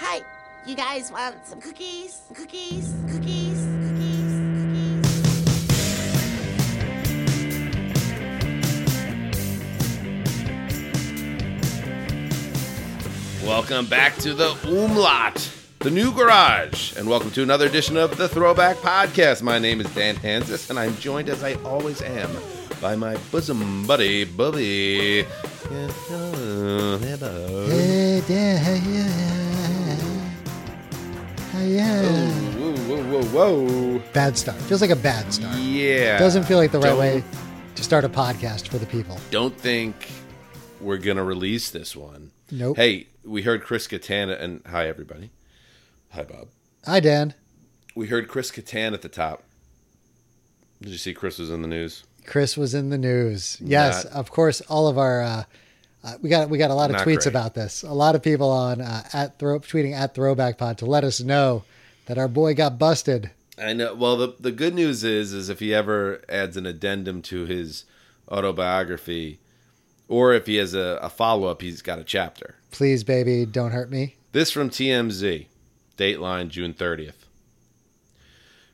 Hi, you guys want some cookies? Cookies? Cookies? Cookies? Cookies? Welcome back to the Umlaut, the new garage, and welcome to another edition of the Throwback Podcast. My name is Dan Hansis, and I'm joined, as I always am, by my bosom buddy, Bubby. Hello, hello. Hey, Dan, how you? You? Whoa, whoa, whoa, whoa. Bad start. Feels like a bad start. Yeah. Doesn't feel like the right Don't- way to start a podcast for the people. Don't think we're going to release this one. Nope. Hey, we heard Chris Kattan, and hi, everybody. Hi, Bob. Hi, Dan. We heard Chris Kattan at the top. Did you see Chris was in the news? Chris was in the news. Yes, Not- of course. All of our uh, uh, we got we got a lot of Not tweets great. about this. A lot of people on uh, at throw tweeting at Throwback Pod to let us know that our boy got busted. I know. Well, the the good news is, is if he ever adds an addendum to his autobiography, or if he has a, a follow up, he's got a chapter. Please, baby, don't hurt me. This from TMZ, Dateline, June thirtieth.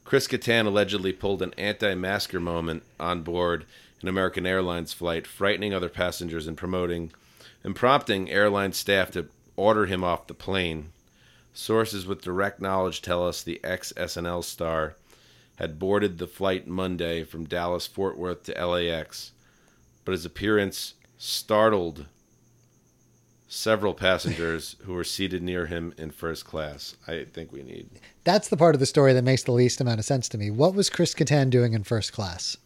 Chris Kattan allegedly pulled an anti-masker moment on board an American Airlines flight, frightening other passengers and promoting and prompting airline staff to order him off the plane. Sources with direct knowledge tell us the ex SNL star had boarded the flight Monday from Dallas Fort Worth to LAX, but his appearance startled several passengers who were seated near him in first class. I think we need That's the part of the story that makes the least amount of sense to me. What was Chris Kattan doing in first class?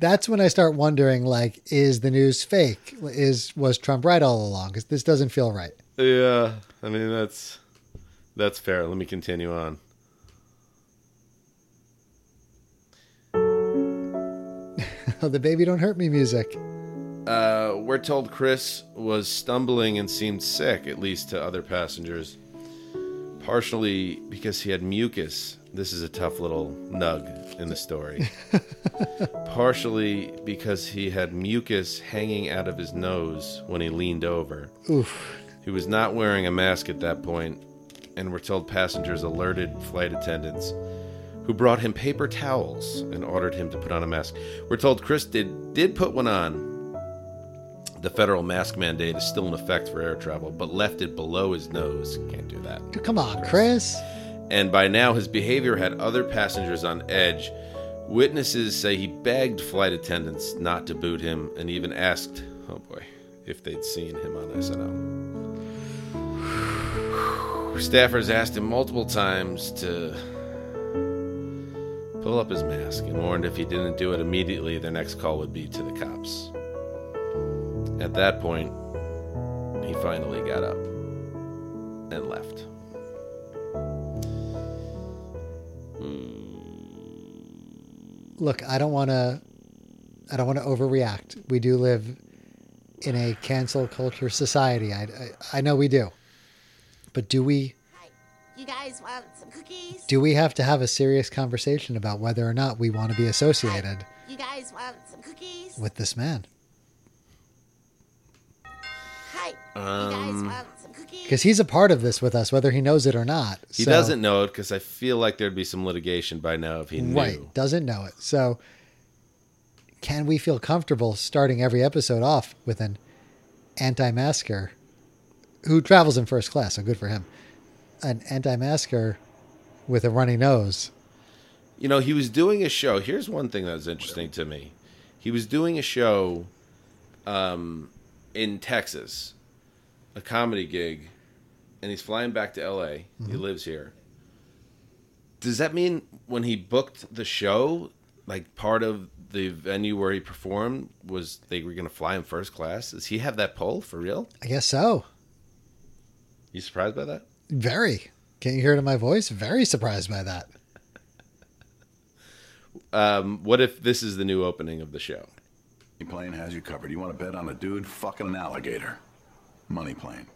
That's when I start wondering, like, is the news fake? Is was Trump right all along? Because this doesn't feel right. Yeah, I mean that's that's fair. Let me continue on. The baby don't hurt me music. Uh, we're told Chris was stumbling and seemed sick, at least to other passengers. Partially because he had mucus. This is a tough little nug in the story. Partially because he had mucus hanging out of his nose when he leaned over. Oof. He was not wearing a mask at that point, and we're told passengers alerted flight attendants who brought him paper towels and ordered him to put on a mask. We're told Chris did did put one on. The federal mask mandate is still in effect for air travel, but left it below his nose. Can't do that. Come on, Chris. And by now, his behavior had other passengers on edge. Witnesses say he begged flight attendants not to boot him and even asked, oh boy, if they'd seen him on SNL. Staffers asked him multiple times to pull up his mask and warned if he didn't do it immediately, their next call would be to the cops. At that point, he finally got up and left. Hmm. Look, I don't want to. I don't want to overreact. We do live in a cancel culture society. I, I, I know we do. But do we you guys want some cookies? do we have to have a serious conversation about whether or not we want to be associated You guys want some cookies? with this man? Um, guys want some cookies? Because he's a part of this with us, whether he knows it or not. He So- doesn't know it because I feel like there'd be some litigation by now if he knew. Right. Doesn't know it. So can we feel comfortable starting every episode off with an anti-masker who travels in first class, so good for him. An anti-masker with a runny nose. You know, he was doing a show. Here's one thing that was interesting to me. He was doing a show um, in Texas, a comedy gig, and he's flying back to LA. He Mm-hmm. lives here. Does that mean when he booked the show, like part of the venue where he performed was they were going to fly him first class? Does he have that pull for real? I guess so. You surprised by that? Very. Can't you hear it in my voice? Very surprised by that. Um, what if this is the new opening of the show? Money plane has you covered. You want to bet on a dude fucking an alligator? Money plane.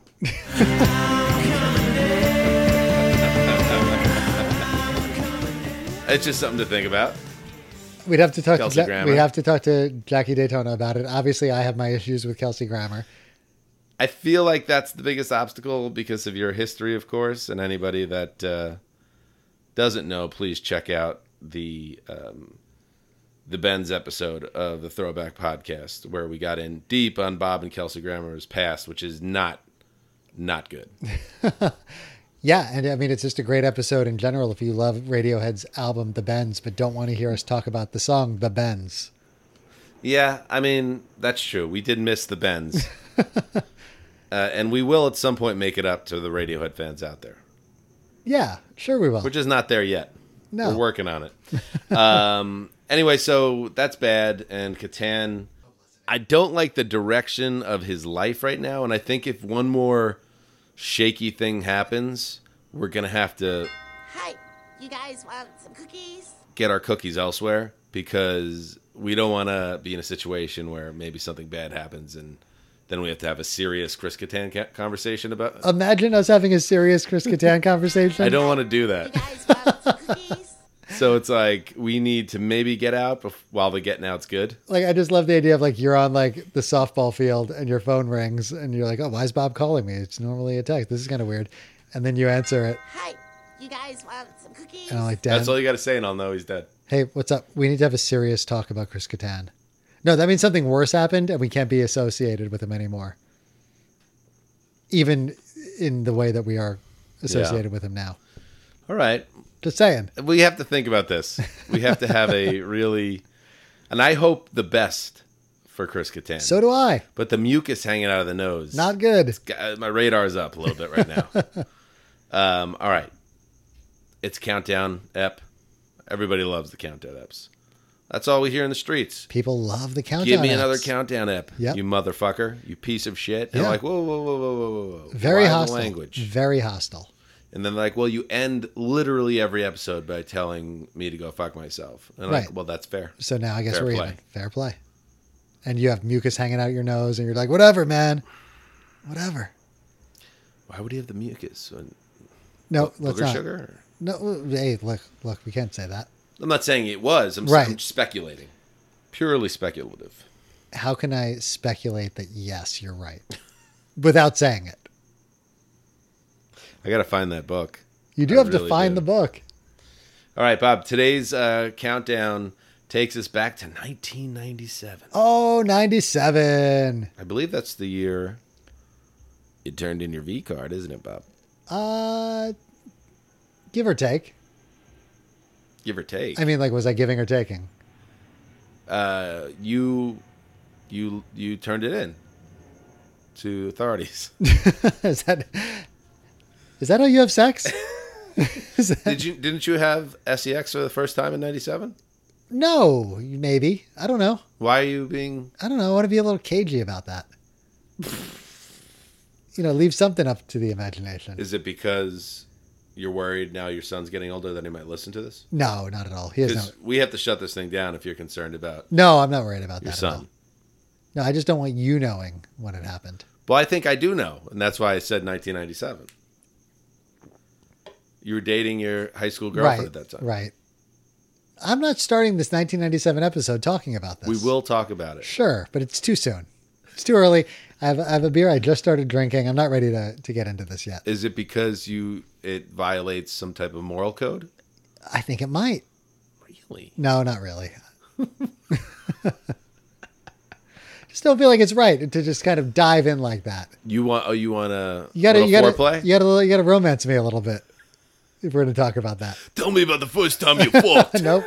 It's just something to think about. We'd have to talk. To Kelsey ja- Grammer. we have to talk to Jackie Daytona about it. Obviously, I have my issues with Kelsey Grammer. I feel like that's the biggest obstacle because of your history, of course. And anybody that uh, doesn't know, please check out the um, the Bends episode of the Throwback Podcast where we got in deep on Bob and Kelsey Grammer's past, which is not not good. Yeah, and I mean it's just a great episode in general if you love Radiohead's album The Bends but don't want to hear us talk about the song The Bends. Yeah, I mean that's true. We did miss the Bends, uh, and we will at some point make it up to the Radiohead fans out there. Yeah, sure we will. We're just not there yet. No. We're working on it. um, anyway, so that's bad. And Kattan, I don't like the direction of his life right now. And I think if one more shaky thing happens, we're going to have to Hi, you guys want some cookies? get our cookies elsewhere because we don't want to be in a situation where maybe something bad happens and then we have to have a serious Chris Kattan ca- conversation about Imagine us having a serious Chris Kattan conversation. I don't want to do You that. So it's like we need to maybe get out bef- while the getting out's good. like I just love the idea of like you're on like the softball field and your phone rings and you're like, oh, why is Bob calling me? It's normally a text. This is kind of weird. And then you answer it, Hi, you guys want some cookies? and I'm like, Dan, That's all you got to say, and I'll know he's dead. hey, what's up? We need to have a serious talk about Chris Kattan. No, that means something worse happened and we can't be associated with him anymore. Even in the way that we are associated with him now. All right, Just saying. we have to think about this. We have to have a really, and I hope the best for Chris Kattan. So do I. but the mucus hanging out of the nose, Not good. Got- my radar's up a little bit right now. um, all right, it's countdown ep. Everybody loves the countdown eps. That's all we hear in the streets. People love the countdown. Give me another countdown ep, Yep. you motherfucker, you piece of shit. And Yeah. I'm like, whoa, whoa, whoa, whoa, whoa, whoa, whoa. Very hostile. language. Very hostile. And then like, well, you end literally every episode by telling me to go fuck myself. And I'm Right. like, well, that's fair. So now I guess Fair we're play. even. Fair play. And you have mucus hanging out your nose, and you're like, whatever, man. Whatever. Why would he have the mucus? No, let's not. sugar? No, hey, look, look, we can't say that. I'm not saying it was. I'm, Right. I'm speculating. Purely speculative. How can I speculate that yes, you're right, without saying it? I got to find that book. You do I have to find do. the book. All right, Bob. Today's uh, countdown takes us back to 1997. Oh, 97. I believe that's the year you turned in your V card, isn't it, Bob? Uh, give or take. Give or take. I mean, like, was I giving or taking? uh, you, you, you turned it in to authorities. is that is that how you have sex? That- Did you? Didn't you have sex for the first time in '97? no, maybe. I don't know. Why are you being? I don't know. I want to be a little cagey about that. you know, leave something up to the imagination. Is it because you're worried now your son's getting older that he might listen to this? No, not at all. He has no. We have to shut this thing down if you're concerned about No, I'm not worried about your that at all. son. No, I just don't want you knowing when it happened. Well, I think I do know, and that's why I said 1997. You were dating your high school girlfriend right. at that time. Right. I'm not starting this 1997 episode talking about this. We will talk about it. Sure, but it's too soon. It's too early. I have, I have a beer. I just started drinking. I'm not ready to, to get into this yet. Is it because you it violates some type of moral code? I think it might. Really? No, not really. just don't feel like it's right to just kind of dive in like that. You want? Oh, you want to? You gotta, you gotta, foreplay. you gotta, you gotta romance me a little bit if we're gonna talk about that. Tell me about the first time you fucked. nope,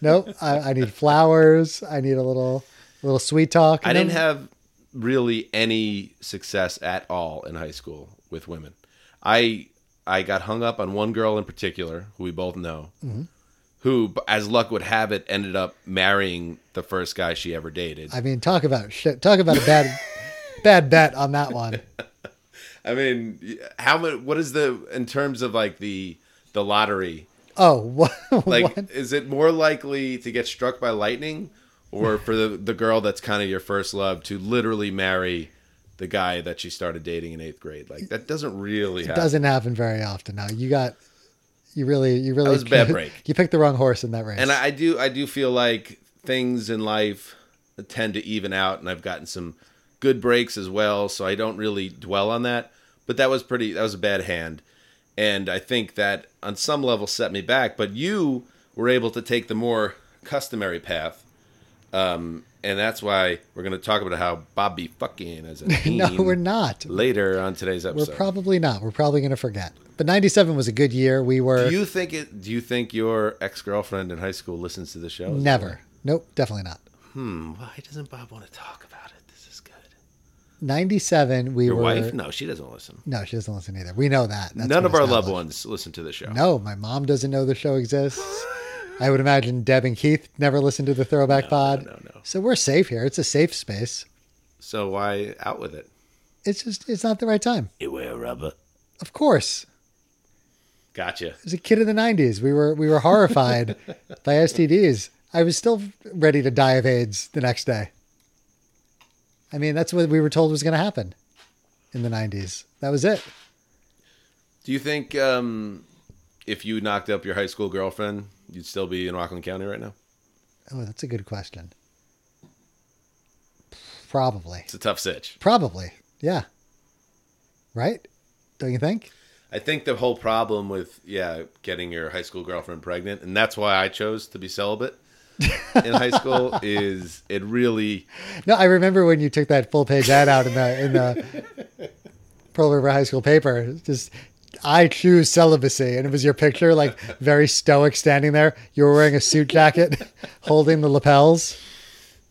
nope. I, I need flowers. I need a little, little sweet talk. I didn't have really any success at all in high school with women. I I got hung up on one girl in particular who we both know, Mm-hmm. who, as luck would have it, ended up marrying the first guy she ever dated. I mean, talk about shit. Talk about a bad, bad bet on that one. I mean, how much? What is the in terms of like the the lottery? Oh, what? Like, what? is it more likely to get struck by lightning, or for the the girl that's kind of your first love to literally marry the guy that she started dating in eighth grade? Like that doesn't really It happen. doesn't happen very often. Now you got, you really, you really. was a bad break. You picked the wrong horse in that race. And I, I do I do feel like things in life tend to even out, and I've gotten some good breaks as well, so I don't really dwell on that. But that was pretty. That was a bad hand, and I think that on some level set me back. But you were able to take the more customary path, um, and that's why we're going to talk about how Bobby fucking as a no, we're not. later on today's episode. We're probably not. We're probably going to forget. But 97 was a good year. We were do you think it? Do you think your ex girlfriend in high school listens to the show? never. Nope, definitely not. Hmm. Why doesn't Bob want to talk about it? This is good. 97 we Your were wife? No, she doesn't listen. No, she doesn't listen either. We know that. That's None of our loved ones listen to the show. No, my mom doesn't know the show exists. I would imagine Deb and Keith never listened to the Throwback Pod. no, no. So we're safe here. It's a safe space. So why out with it? It's just it's not the right time. You wear rubber. Of course. Gotcha. As a kid in the 90s, we were we were horrified by STDs. I was still ready to die of AIDS the next day. I mean, that's what we were told was going to happen in the 90s. That was it. Do you think um, if you knocked up your high school girlfriend, you'd still be in Rockland County right now? Oh, that's a good question. Probably. It's a tough sitch. Probably. Yeah. Right? Don't you think? I think the whole problem with yeah getting your high school girlfriend pregnant, and that's why I chose to be celibate in high school, is it really No, I remember when you took that full page ad out in the in the Pearl River High School paper. Just I choose celibacy, and it was your picture, like very stoic, standing there. You were wearing a suit jacket, holding the lapels.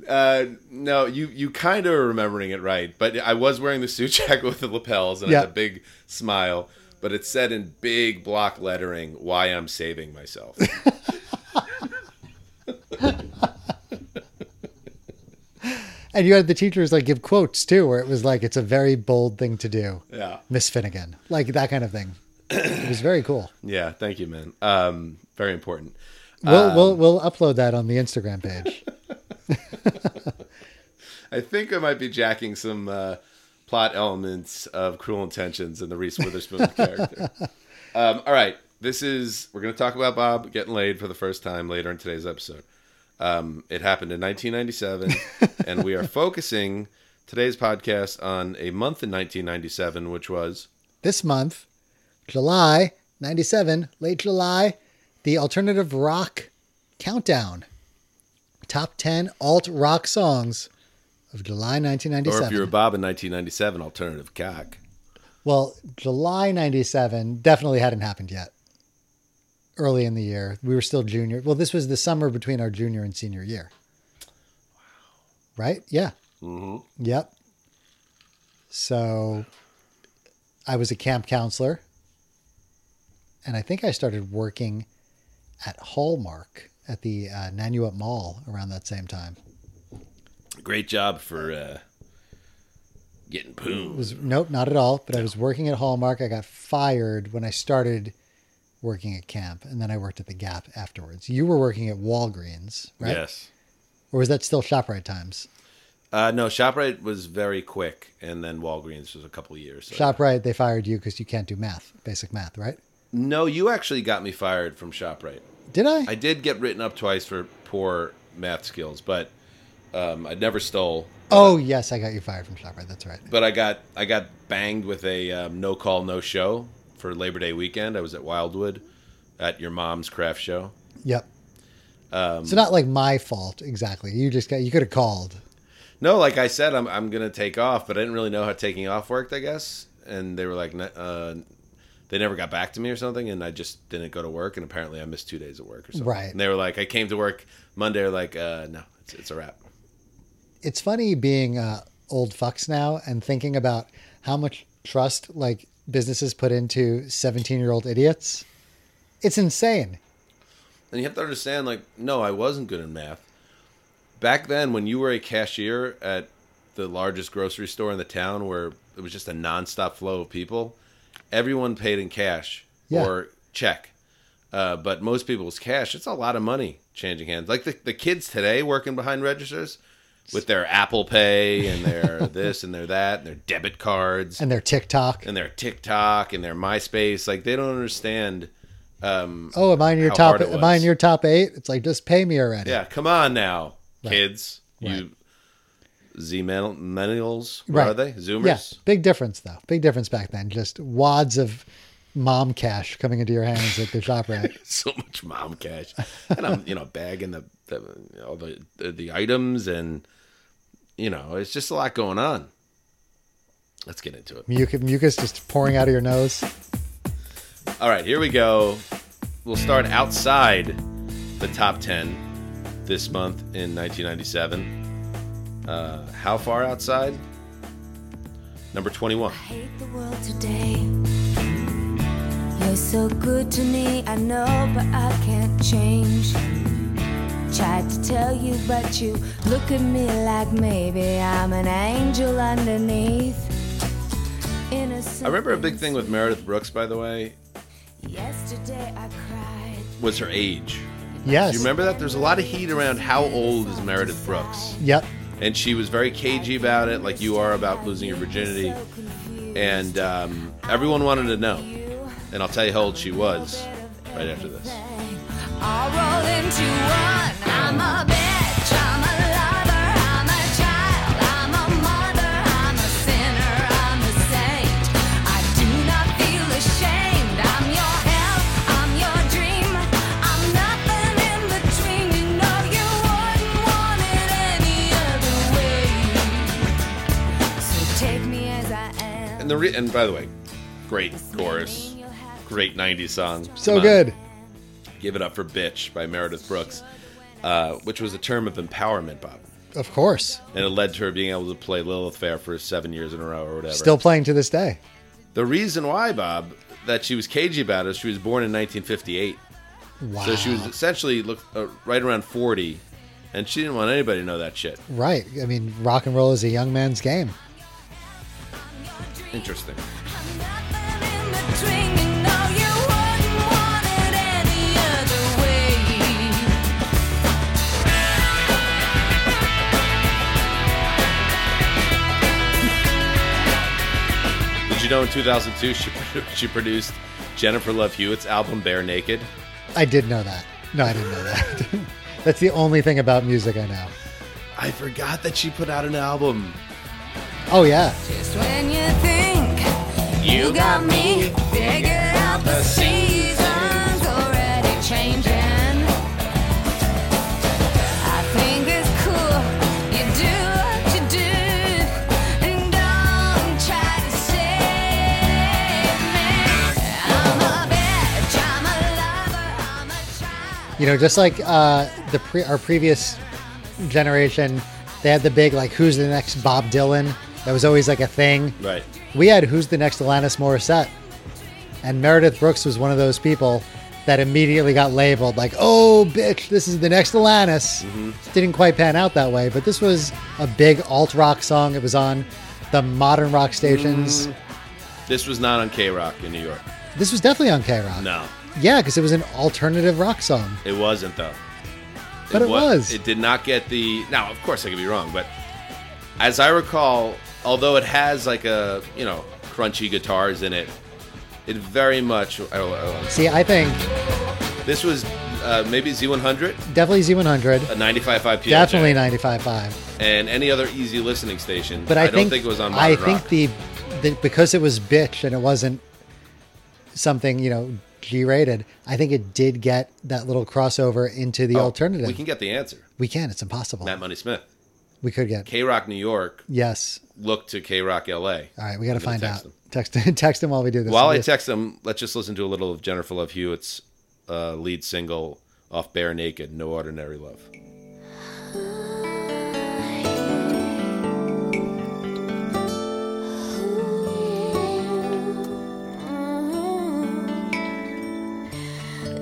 Uh, no, you you kind of are remembering it right, but I was wearing the suit jacket with the lapels and I had a big smile, but it said in big block lettering why I'm saving myself. And you had the teachers like give quotes too, where it was like it's a very bold thing to do. yeah, Miss Finnegan, like that kind of thing. It was very cool. yeah. Thank you, man. Um, very important. We'll we'll we'll upload that on the Instagram page. I think I might be jacking some uh, plot elements of Cruel Intentions and the Reese Witherspoon character. Um, all right, this is we're going to talk about Bob getting laid for the first time later in today's episode. Um, it happened in 1997, and we are focusing today's podcast on a month in 1997, which was this month, July 97, late July, the alternative rock countdown. Top 10 alt rock songs of July 1997. or 1997. if you were Bob in 1997, alternative cock. well, July 97 definitely hadn't happened yet. Early in the year, we were still junior. Well, this was the summer between our junior and senior year. Wow. Right? Yeah. Mm-hmm. Yep. So I was a camp counselor. And I think I started working at Hallmark at the uh, Nanuet Mall around that same time. Great job for uh, getting poon. was nope, not at all. But I was working at Hallmark. I got fired when I started working at camp, and then I worked at the Gap afterwards. You were working at Walgreens, right? Yes. Or was that still Shoprite times? Uh, no, Shoprite was very quick, and then Walgreens was a couple of years. So. Shoprite, they fired you because you can't do math, basic math, right? No, you actually got me fired from Shoprite. Did I? I did get written up twice for poor math skills, but um, I never stole. oh yes, I got you fired from Shoprite. That's right. But I got I got banged with a um, no call no show for Labor Day weekend. I was at Wildwood at your mom's craft show. Yep. Um, So not like my fault exactly. You just got you could have called. No, like I said, I'm I'm gonna take off, but I didn't really know how taking off worked. I guess, and they were like, uh, they never got back to me or something, and I just didn't go to work, and apparently I missed two days of work or something. Right. And they were like, I came to work Monday, like, uh, no, it's it's a wrap. It's funny being uh, old fucks now and thinking about how much trust like businesses put into 17 year old idiots. It's insane. And you have to understand, like, no, I wasn't good in math. Back then, when you were a cashier at the largest grocery store in the town, where it was just a nonstop flow of people, everyone paid in cash Yeah. or check. Uh, but most people's cash, it's a lot of money changing hands. Like the, the kids today working behind registers with their Apple Pay and their this and their that and their debit cards And their TikTok. and their TikTok and their MySpace. Like they don't understand. Um, Oh, am I in your top? Am I in your top eight? It's like just pay me already. Yeah, come on now, Right. kids. Right. You Z millennials. What are they? Zoomers. Yeah, big difference though. Big difference back then. Just wads of mom cash coming into your hands at the shop rack. so much mom cash, and I'm you know bagging the the all the, the the items, and you know it's just a lot going on. Let's get into it. Mucus, mucus just pouring out of your nose. All right, here we go. We'll start outside the top ten this month in 1997. Uh, how far outside? Number 21. hate the world today. You're so good to me, I know, but I can't change. Tried to tell you, but you look at me like maybe I'm an angel underneath. Innocent I remember a big thing with Meredith Brooks, by the way, Yesterday I cried. was her age. Yes. Do you remember that? There's a lot of heat around how old is Meredith Brooks. Yep. and she was very cagey about it, like you are about losing your virginity. And um, everyone wanted to know. And I'll tell you how old she was right after this. And the re- and the and by the way, great chorus, great '90s song. So Come on. Good. Give it up for "Bitch" by Meredith Brooks, uh, which was a term of empowerment, Bob, Of course. and it led to her being able to play Lilith Fair for seven years in a row or whatever. Still playing to this day. the reason why, Bob, that she was cagey about it is she was born in 1958. Wow. So she was essentially look, uh, right around 40, and she didn't want anybody to know that shit. right. I mean, rock and roll is a young man's game. Interesting. You know in 2002 she she produced Jennifer Love Hewitt's album Bare Naked? I did know that. No, I didn't know that. That's the only thing about music I know. I forgot that she put out an album. Oh yeah. Just when you think you got me figured out, the season's You know, just like uh, the pre- our previous generation, they had the big like, "Who's the next Bob Dylan?" That was always like a thing. Right. We had "Who's the next Alanis Morissette?" And Meredith Brooks was one of those people that immediately got labeled like, "Oh, bitch, this is the next Alanis." Didn't quite pan out that way, but this was a big alt rock song. It was on the modern rock stations. This was not on K Rock in New York. This was definitely on K Rock. No, Yeah, because it was an alternative rock song. it wasn't though. But it wa- was. It did not get the. Now, of course, I could be wrong, but as I recall, although it has like a you know crunchy guitars in it, it very much. Oh, oh, See, I think this was uh, maybe Z100, definitely Z100, a 95.5 PLJ, definitely 95.5. and any other easy listening station. But I, don't think, think it was on. I think the, the because it was bitch and it wasn't something you know G-rated. I think it did get that little crossover into the Oh, alternative. We can get the answer. We can. It's impossible. Matt Money Smith, we could get. K Rock New York. Yes. Look to K Rock LA. All right. We got to find text out. him. Text text him while we do this. While I text them, let's just listen to a little of Jennifer Love Hewitt's uh, lead single off Bare Naked, No Ordinary Love.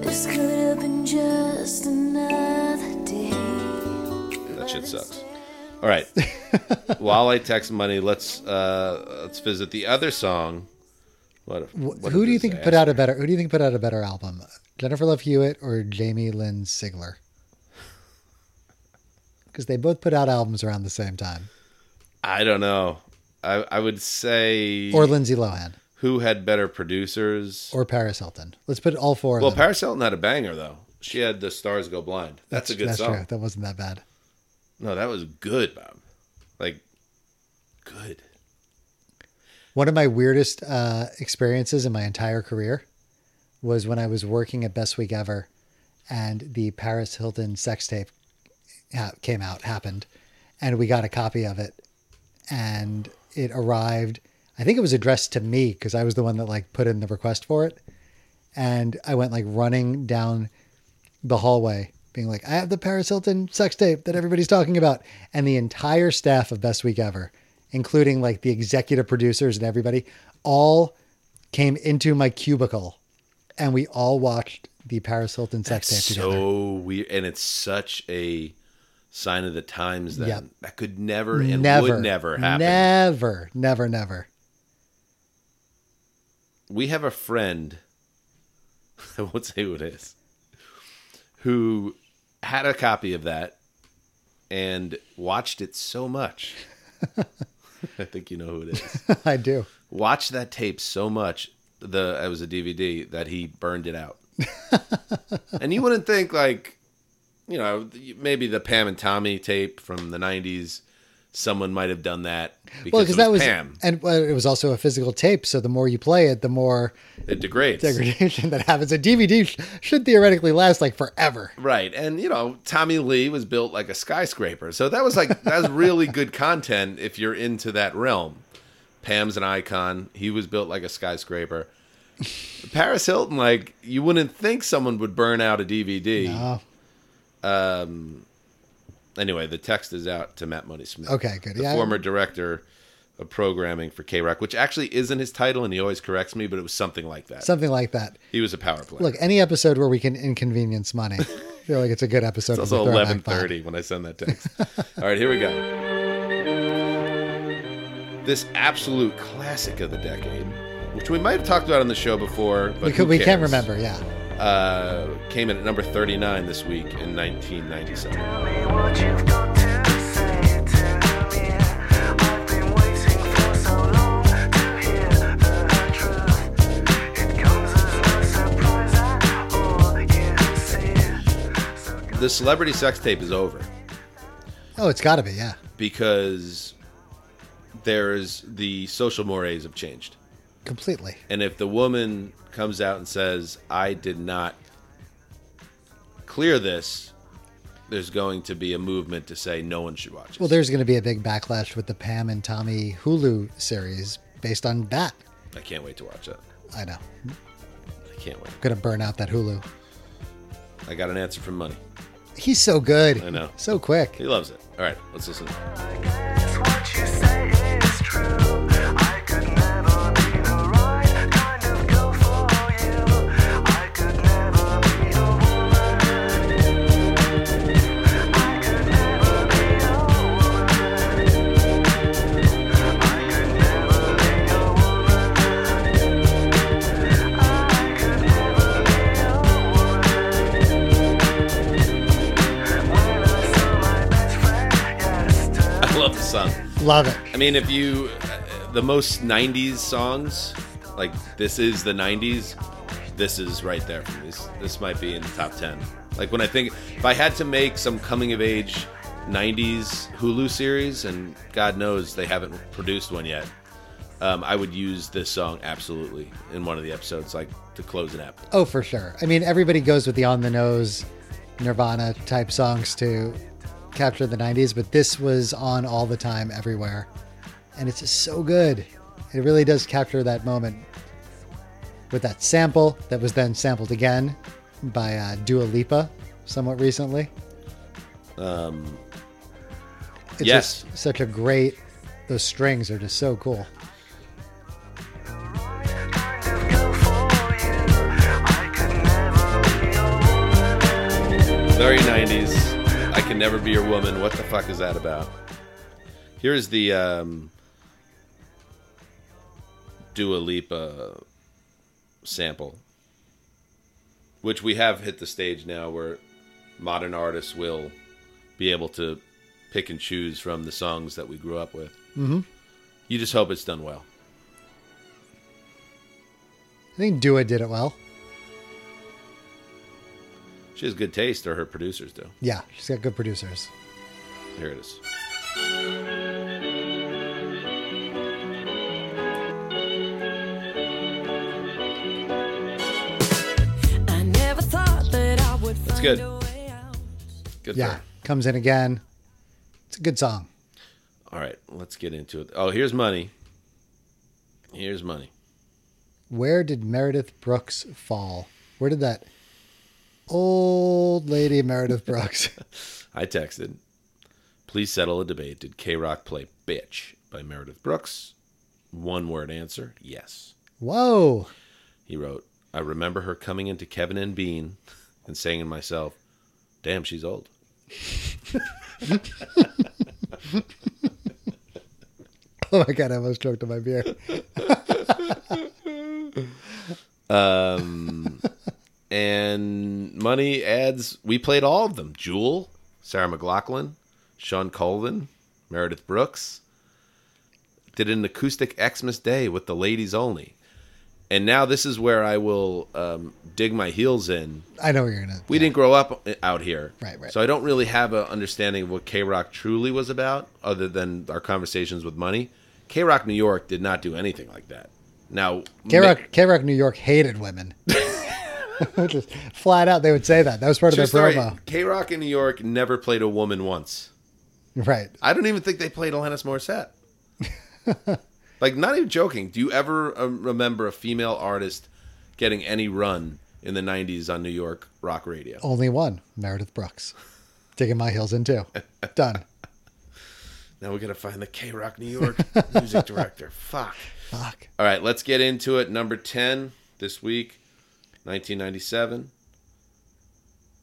This could have been just another day. That shit sucks. All right. While I text money, let's uh, let's visit the other song. What? a- Wh- what who do you think put out a better? Who do you think put out a better album? Jennifer Love Hewitt or Jamie Lynn Sigler? Because they both put out albums around the same time. I don't know. I I would say Or Lindsay Lohan who had better producers. or Paris Hilton. Let's put all four. well, of them. Paris Hilton had a banger though. She had "The Stars Go Blind." That's, a good that's song. True. That wasn't that bad. No, that was good, Bob. Like, good. One of my weirdest uh, experiences in my entire career was when I was working at Best Week Ever, and the Paris Hilton sex tape ha- came out, happened, and we got a copy of it, and it arrived. I think it was addressed to me because I was the one that like put in the request for it, and I went like running down the hallway, being like, "I have the Paris Hilton sex tape that everybody's talking about," and the entire staff of Best Week Ever, including like the executive producers and everybody, all came into my cubicle, and we all watched the Paris Hilton sex That's tape together. so weird, and it's such a sign of the times that Yep. that could never and never, would never happen. Never, never, never. We have a friend, I won't say who it is, who had a copy of that and watched it so much. I think you know who it is. I do. Watched that tape so much, the it was a DVD that he burned it out. and you wouldn't think like, you know, maybe the Pam and Tommy tape from the '90s. Someone might have done that because, Well, because that was, Pam. and it was also a physical tape. So the more you play it, the more It degrades. degradation that happens. A DVD sh- should theoretically last like forever. Right. And you know, Tommy Lee was built like a skyscraper. So that was like that was really good content if you're into that realm. Pam's an icon. He was built like a skyscraper. Paris Hilton, like you wouldn't think someone would burn out a DVD. Oh, um, Anyway, the text is out to Matt Money Smith. Okay, good. The Yeah, former director of programming for K Rock, which actually isn't his title, and he always corrects me, but it was something like that. something like that. he was a power player. Look, any episode where we can inconvenience money, I feel like it's a good episode. It's also eleven thirty when I send that text. All right, here we go. This absolute classic of the decade, which we might have talked about on the show before, but We, could, we can't remember. Yeah, Uh, came in at number thirty nine this week in nineteen ninety seven. What you've got to say to me. I've been waiting for so long to hear the truth. It comes as no surprise at all. You see. So The celebrity sex tape is over oh, it's got to be. Yeah, because there's the social mores have changed. completely. And if the woman comes out and says, I did not clear this, there's going to be a movement to say no one should watch it. Well, there's going to be a big backlash with the Pam and Tommy Hulu series based on that. I can't wait to watch it. I know. I can't wait. Going to burn out that Hulu. I got an answer from Money. He's so good. I know. So quick. He loves it. All right, let's listen. Love it. I mean, if you, uh, the most 90s songs, like this is the 90s, this is right there for me. This, this might be in the top 10. Like when I think, if I had to make some coming of age 90s Hulu series, and God knows they haven't produced one yet, um, I would use this song absolutely in one of the episodes, like to close an app. Oh, for sure. I mean, everybody goes with the on the nose Nirvana type songs to capture the 90s, but this was on all the time, everywhere. And it's just so good. It really does capture that moment with that sample that was then sampled again by uh, Dua Lipa somewhat recently. Um, It's Yes. just such a great, those strings are just so cool. Very 90s. I can never be your woman. What the fuck is that about? Here's the um, Dua Lipa sample, which we have hit the stage now where modern artists will be able to pick and choose from the songs that we grew up with. Mm-hmm. You just hope it's done well. I think Dua did it well. She has good taste, or her producers do. Yeah, she's got good producers. Here it is. It's good. Good. Yeah, there. comes in again. It's a good song. All right, let's get into it. Oh, here's money. Here's money. Where did Meredith Brooks fall? Where did that? Old lady Meredith Brooks? I texted, please settle a debate. Did K Rock play Bitch by Meredith Brooks? One word answer, yes. Whoa. He wrote, I remember her coming into Kevin and Bean and saying to myself, damn, she's old. Oh my god, I almost choked on my beer. Um, money adds, we played all of them Jewel, Sarah McLachlan, Shawn Colvin, Meredith Brooks. Did an acoustic Xmas Day with the ladies only. And now this is where I will um, dig my heels in I know what you're gonna. we didn't grow up out here, Right, right. So I don't really have an understanding of what K Rock truly was about, other than our conversations with Money. K Rock New York did not do anything like that. Now, K Rock, K Rock, New York hated women. Just flat out, they would say that. That was part of their promo. K Rock in New York never played a woman once. Right. I don't even think they played Alanis Morissette. like, not even joking. Do you ever um, remember a female artist getting any run in the '90s on New York rock radio? Only one, Meredith Brooks. Digging my heels in too. Done. Now we gotta find the K Rock New York music director. Fuck. Fuck. All right, let's get into it. Number 10 this week, 1997.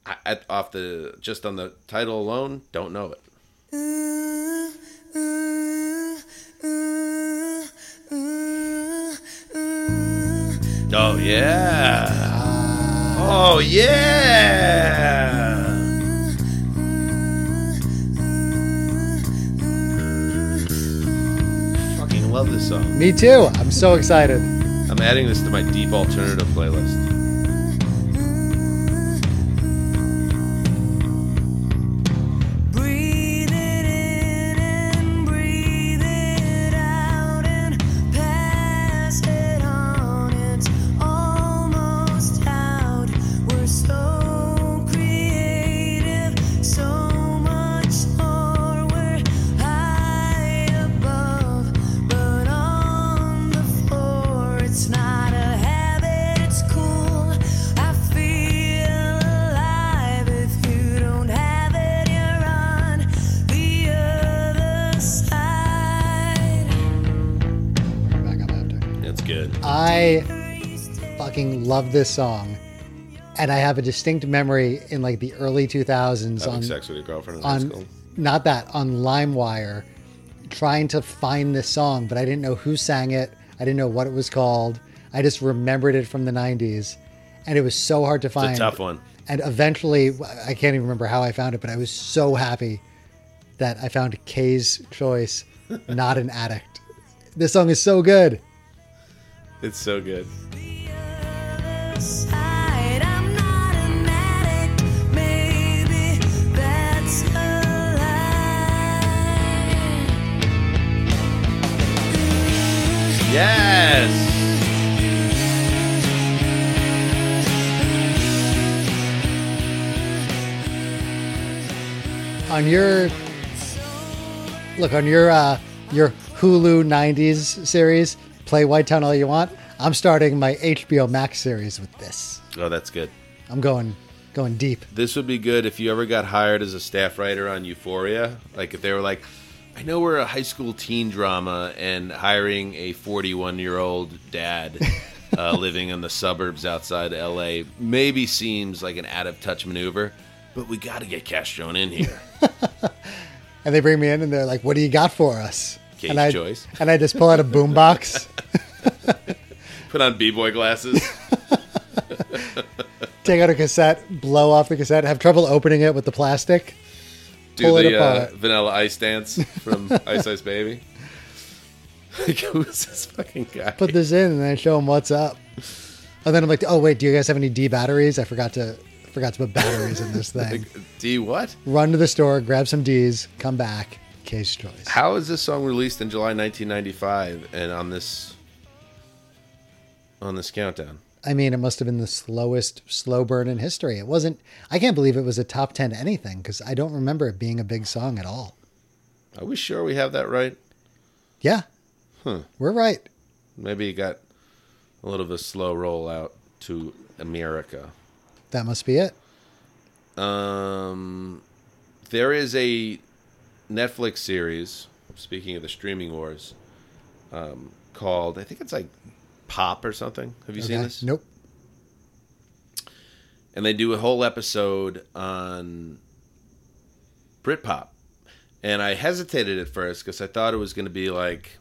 I, at, off the just on the title alone, don't know it. Oh yeah. Oh yeah. Fucking love this song. Me too. I'm so excited. I'm adding this to my deep alternative playlist. Love this song. And I have a distinct memory in like the early 2000s Having on sex with your girlfriend in high on school. not that on LimeWire trying to find this song, but I didn't know who sang it. I didn't know what it was called. I just remembered it from the 90s and it was so hard to It's a find. tough one. And eventually, I can't even remember how I found it, but I was so happy that I found K's Choice, not an addict. This song is so good. It's so good. Yes. On your look on your uh, your Hulu '90s series, play White Town all you want. I'm starting my HBO Max series with this. Oh, that's good. I'm going going deep. This would be good if you ever got hired as a staff writer on Euphoria. Like if they were like, I know we're a high school teen drama and hiring a 41 year old dad uh, living in the suburbs outside LA maybe seems like an out of touch maneuver, but we got to get Castrone in here. And they bring me in and they're like, "What do you got for us?" K's and I choice. and I just pull out a boombox, Put on b boy glasses. take out a cassette, blow off the cassette, have trouble opening it with the plastic. Do Pull the uh. Vanilla Ice dance from Ice Ice Baby. Like, who's this fucking guy? Put this in and then show him what's up. And then I'm like, "Oh wait, do you guys have any D batteries? I forgot to forgot to put batteries in this thing." D what? Run to the store, grab some D's, come back. K's choice. How is this song released in July 1995 and on this on this countdown? I mean, it must have been the slowest slow burn in history. It wasn't. I can't believe it was a top ten anything because I don't remember it being a big song at all. Are we sure we have that right? Yeah, Huh. we're right. Maybe it got a little bit of a slow rollout to America. That must be it. Um, there is a Netflix series. Speaking of the streaming wars, um, called I think it's like Pop or something. Have you seen this? Nope. and they do a whole episode on Britpop. And I hesitated at first because I thought it was going to be like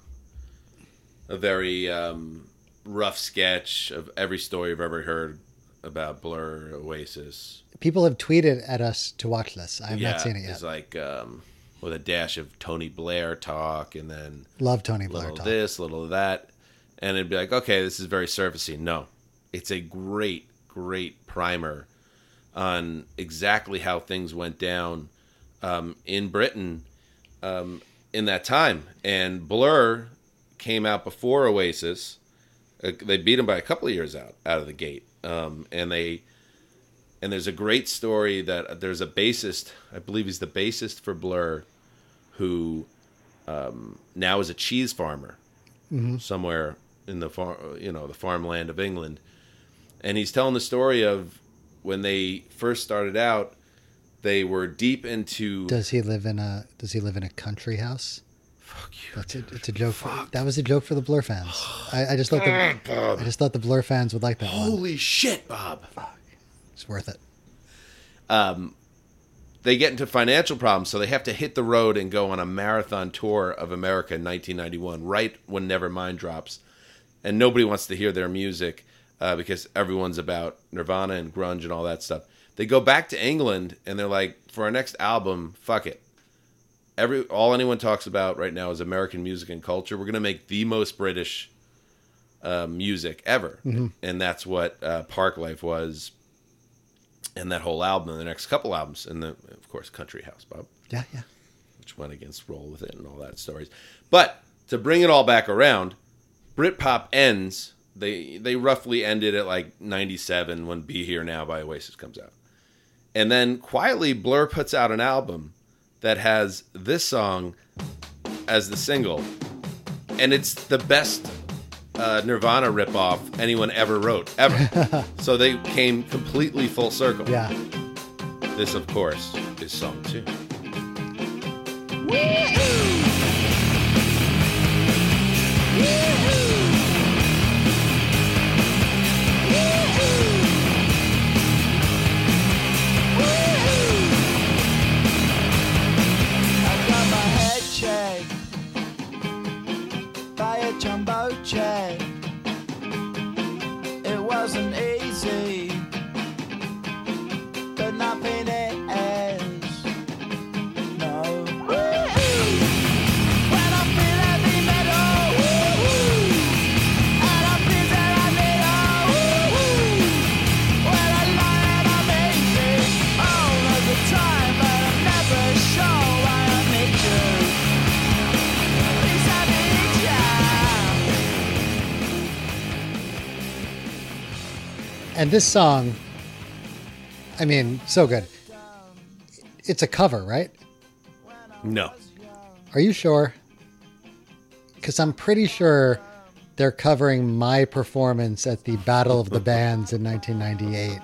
a very um, rough sketch of every story I've ever heard about Blur, Oasis. People have tweeted at us to watch this. I have yeah, not seen it yet. It's like um, with a dash of Tony Blair talk, and then Love Tony Blair little talk. this, little of that, and it'd be like, okay, this is very surfacey. No, it's a great, great primer on exactly how things went down um, in Britain um, in that time. And Blur came out before Oasis. Uh, they beat them by a couple of years out out of the gate, um, and they. And there's a great story that there's a bassist, I believe he's the bassist for Blur, who um, now is a cheese farmer somewhere in the far, you know, the farmland of England. And he's telling the story of when they first started out, they were deep into Does he live in a Does he live in a country house? fuck you. That's a, it's a joke. For, that was a joke for the Blur fans. I, I just thought the I just thought the Blur fans would like that one. Holy shit, Bob. Fuck. It's worth it. Um, They get into financial problems, so they have to hit the road and go on a marathon tour of America in 1991, right when Nevermind drops. And nobody wants to hear their music uh, because everyone's about Nirvana and grunge and all that stuff. They go back to England and they're like, for our next album, fuck it. Every all anyone talks about right now is American music and culture. We're gonna make the most British uh, music ever, and that's what uh, Parklife was, and that whole album, and the next couple albums, and the of course Country House, Bob Yeah, yeah. which went against Roll With It and all that stories. But to bring it all back around, Britpop ends. They they roughly ended at like '97 when "Be Here Now" by Oasis comes out, and then quietly Blur puts out an album that has this song as the single, and it's the best uh, Nirvana ripoff anyone ever wrote ever. so they came completely full circle. Yeah. This, of course, is song two. I It wasn't easy, but nothing is. And this song, I mean, so good. It's a cover, right? No. Are you sure? Because I'm pretty sure they're covering my performance at the Battle of the Bands in 1998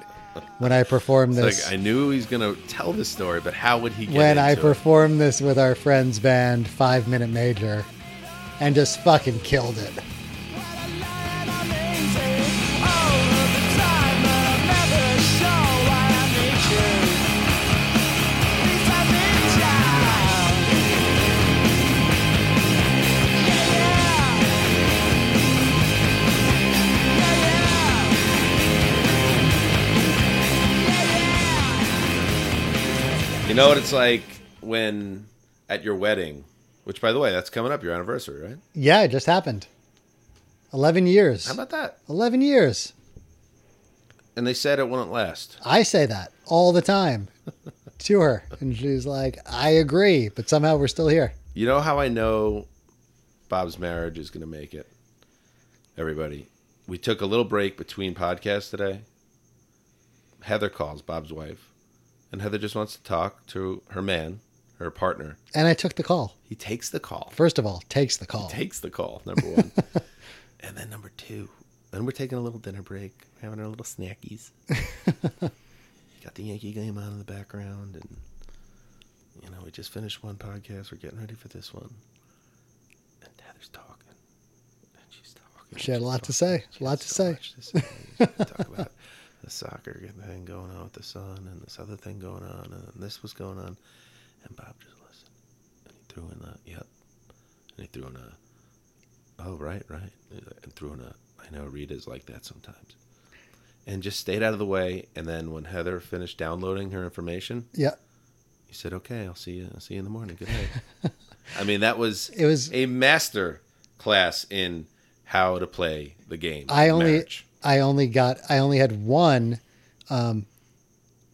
when I performed this. like I knew he was gonna tell this story, but how would he get when I into it? performed this with our friend's band, Five Minute Major, and just fucking killed it. You know what it's like when at your wedding, which by the way, that's coming up your anniversary, right? Yeah, it just happened. 11 years. How about that? 11 years. And they said it wouldn't last. I say that all the time to her. And she's like, I agree, but somehow we're still here. You know how I know Bob's marriage is gonna make it? Everybody, we took a little break between podcasts today. Heather calls Bob's wife, and Heather just wants to talk to her man, her partner. And I took the call. He takes the call. First of all, takes the call. takes the call, number one. and then number two, then we're taking a little dinner break, having our little snackies. Got the Yankee game on in the background, and you know, we just finished one podcast. We're getting ready for this one. And Heather's talking. And she's talking. She had a lot to say, a lot to say. to say. Talk about the soccer thing going on with the son, and this other thing going on, and this was going on. And Bob just listened. And he threw in a, yep. And he threw in a, oh, right, right. And threw in a, I know Rita's like that sometimes. And just stayed out of the way. And then when Heather finished downloading her information, Yeah. he said, okay, I'll see you. I'll see you in the morning. Good night. I mean, that was, It was- a master class in how to play the game. I only marriage. I only got I only had one um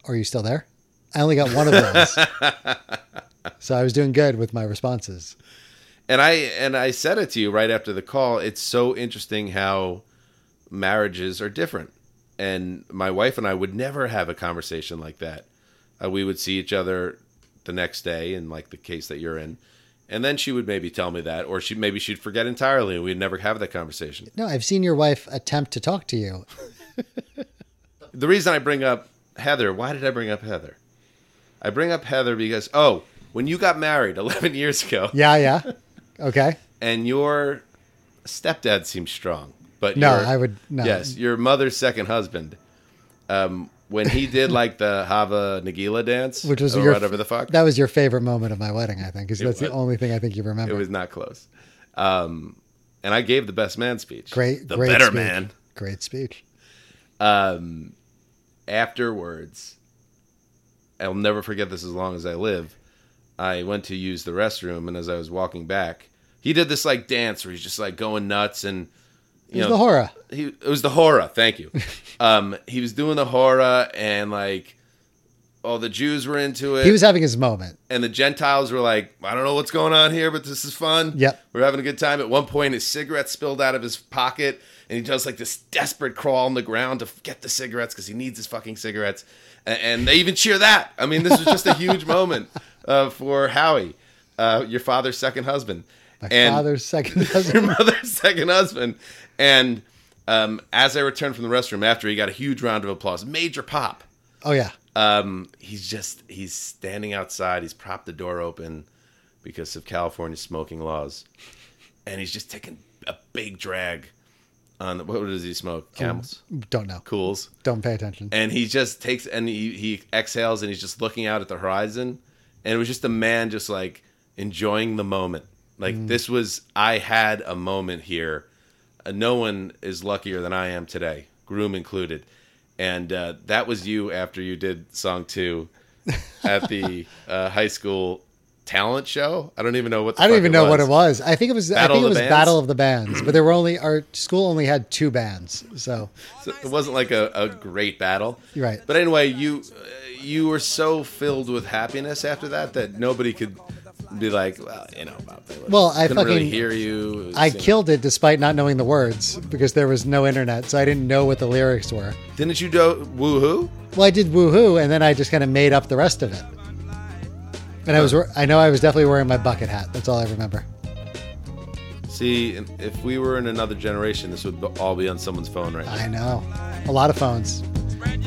are you still there? I only got one of those. so I was doing good with my responses. and I and I said it to you right after the call. It's so interesting how marriages are different. And my wife and I would never have a conversation like that. Uh, we would see each other the next day, in like the case that you're in, and then she would maybe tell me that, or she maybe she'd forget entirely, and we'd never have that conversation. No, I've seen your wife attempt to talk to you. The reason I bring up Heather, why did I bring up Heather? I bring up Heather because oh, when you got married 11 years ago, Yeah, yeah. Okay. and your stepdad seems strong, but No, your- I would no. Yes, your mother's second husband. Um, when he did like the Hava Nagila dance, Which was or your whatever the fuck, That was your favorite moment of my wedding, I think. Because that's the only thing I think you remember. it was not close. Um, and I gave the best man speech. great, the great better speech. man. Great speech. Um, afterwards, I'll never forget this as long as I live. I went to use the restroom, and as I was walking back, he did this like dance where he's just like going nuts, and you was know, the hora. he it was the hora. Thank you. um, he was doing the hora, and like, all the Jews were into it, He was having his moment. and the Gentiles were like, I don't know what's going on here, but this is fun. Yep. we're having a good time. At one point, his cigarette spilled out of his pocket, and he does like this desperate crawl on the ground to get the cigarettes because he needs his fucking cigarettes. And, and they even cheer that. I mean, this was just a huge moment uh, for Howie, uh, your father's second husband. My and father's second your husband. mother's second husband. And um, as I returned from the restroom after, he got a huge round of applause, major pop. Oh yeah. Um, he's just he's standing outside. He's propped the door open because of California smoking laws, and he's just taking a big drag on the, what does he smoke? Camels, Don't know. cools, Don't pay attention. and he just takes and he he exhales and he's just looking out at the horizon, and it was just a man just like enjoying the moment. Like this was I had a moment here. Uh, no one is luckier than I am today, groom included. And uh, that was you after you did song two at the uh, high school talent show. I don't even know what the I don't even know what it was. I think it was. Battle I think it was Bands? Battle of the Bands, but there were only our school only had two bands. So So it wasn't like a, a great battle. You're right. But anyway, you uh, you were so filled with happiness after that that nobody could be like, well, you know, Bob Dylan. Well, I couldn't really hear you. Was, I you know- killed it despite not knowing the words because there was no internet, so I didn't know what the lyrics were. Didn't you do woohoo? Well, I did woohoo, and then I just kind of made up the rest of it. And I was, I know I was definitely wearing my bucket hat. That's all I remember. See, if we were in another generation, this would all be on someone's phone right now. I know, a lot of phones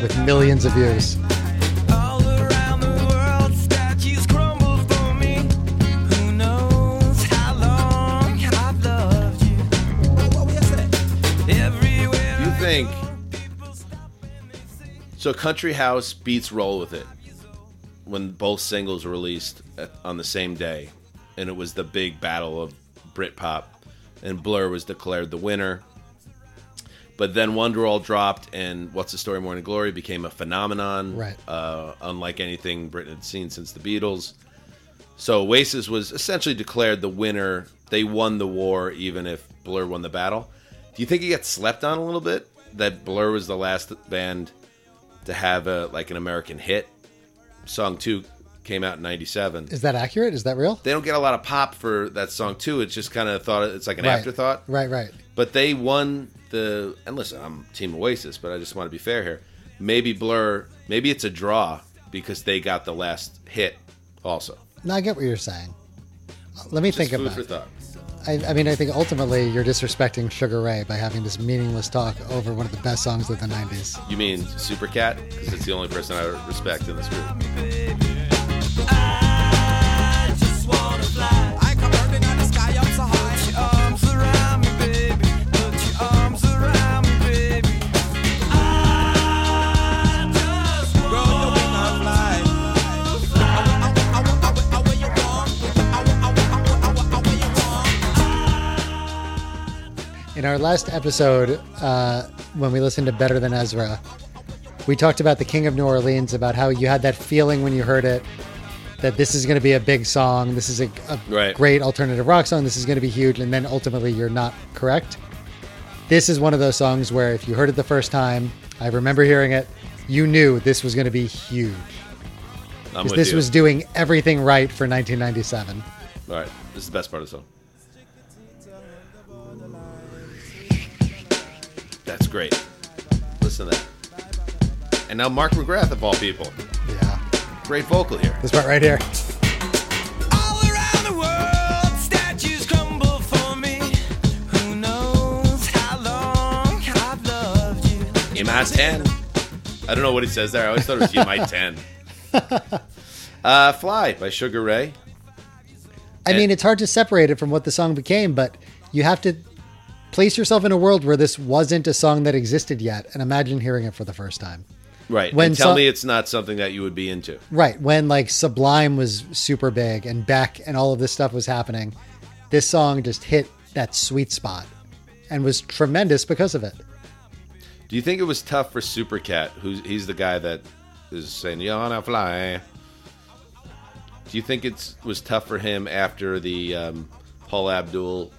with millions of views. Think so? Country House beats Roll with It when both singles were released on the same day, and it was the big battle of Britpop, and Blur was declared the winner. But then Wonderwall dropped, and What's the Story, Morning Glory became a phenomenon, Right. Uh, unlike anything Britain had seen since the Beatles. So Oasis was essentially declared the winner. They won the war, even if Blur won the battle. Do you think he gets slept on a little bit that Blur was the last band to have a like an American hit? Song two came out in '97. Is that accurate? Is that real? They don't get a lot of pop for that song too. It's just kind of thought it's like an Right. afterthought. Right, right. But they won the and listen, I'm Team Oasis, but I just want to be fair here. Maybe Blur, maybe it's a draw because they got the last hit also. No, I get what you're saying. Let me Just think about it. I, I mean, I think ultimately you're disrespecting Sugar Ray by having this meaningless talk over one of the best songs of the 90s. You mean Super Cat? Because it's the only person I respect in this group. In our last episode, uh, when we listened to Better Than Ezra, we talked about the King of New Orleans, about how you had that feeling when you heard it that this is going to be a big song, this is a, a Right. great alternative rock song, this is going to be huge, and then ultimately you're not correct. This is one of those songs where if you heard it the first time, I remember hearing it, you knew this was going to be huge. Because this you. was doing everything right for 1997. All right, this is the best part of the song. That's great. Listen to that. And now Mark McGrath, of all people. Yeah. Great vocal here. This part right here. All around the world, statues crumble for me. Who knows how long I've loved you? You might 10. I don't know what he says there. I always thought it was You might 10. Uh, Fly by Sugar Ray. I mean, it's hard to separate it from what the song became, but you have to place yourself in a world where this wasn't a song that existed yet and imagine hearing it for the first time. Right. When and tell so- me it's not something that you would be into. Right. When like Sublime was super big and Beck and all of this stuff was happening, this song just hit that sweet spot and was tremendous because of it. Do you think it was tough for Supercat, who's he's the guy that is saying "You wanna fly"? Do you think it was tough for him after the um, Paula Abdul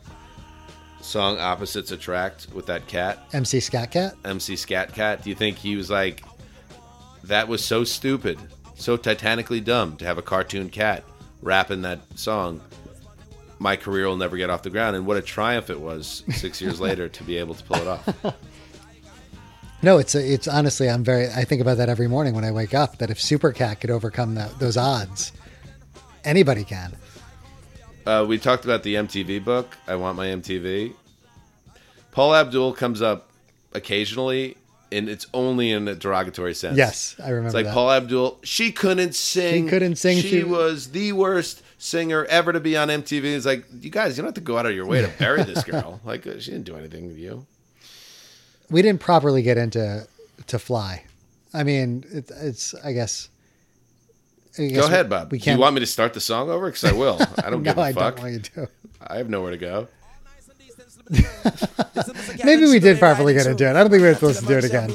song "Opposites Attract" with that cat, MC Scat Cat? MC Scat Cat? Do you think he was like, that was so stupid, so titanically dumb to have a cartoon cat rapping that song? My career will never get off the ground, and what a triumph it was six years later to be able to pull it off. No, it's it's honestly I'm very I think about that every morning when I wake up that if Supercat could overcome that, those odds, anybody can. Uh, we talked about the MTV book. I want my MTV. Paula Abdul comes up occasionally, and it's only in a derogatory sense. Yes, I remember It's like that. Paula Abdul. She couldn't sing. She couldn't sing. She, She- was the worst singer ever to be on MTV. It's like you guys, you don't have to go out of your way to bury this girl. like uh, she didn't do anything to you. we didn't properly get into to fly. I mean, it, it's I guess. I Go ahead, Bob. We Do can't. you want me to start the song over? Because I will. I don't no, give a I fuck. don't want you to. I have nowhere to go. Maybe we did properly get into it. I don't think we have to listen to it again.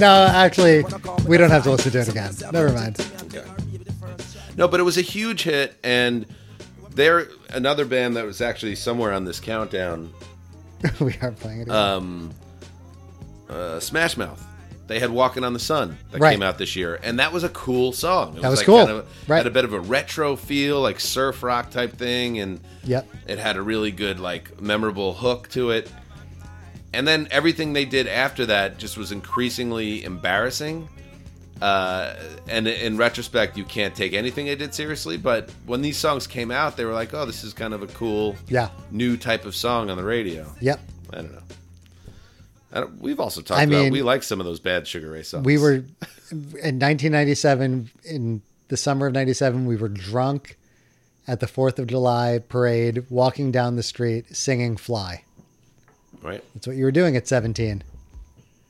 No, actually, we don't have to listen to it again. Never mind. No, but it was a huge hit, and they're another band that was actually somewhere on this countdown. we are playing it. Again. Um, uh, Smash Mouth. They had "Walking on the Sun" that Right. came out this year, and that was a cool song. It That was like cool. Kind of, Right. Had a bit of a retro feel, like surf rock type thing, and yep. it had a really good, like, memorable hook to it. And then everything they did after that just was increasingly embarrassing. Uh, and in retrospect, you can't take anything they did seriously. But when these songs came out, they were like, "Oh, this is kind of a cool, Yeah. new type of song on the radio." Yep. I don't know. We've also talked I about mean, we like some of those bad Sugar Ray songs. We were in 1997 in the summer of 97 we were drunk at the 4th of July parade walking down the street singing fly. right, That's what you were doing at 17.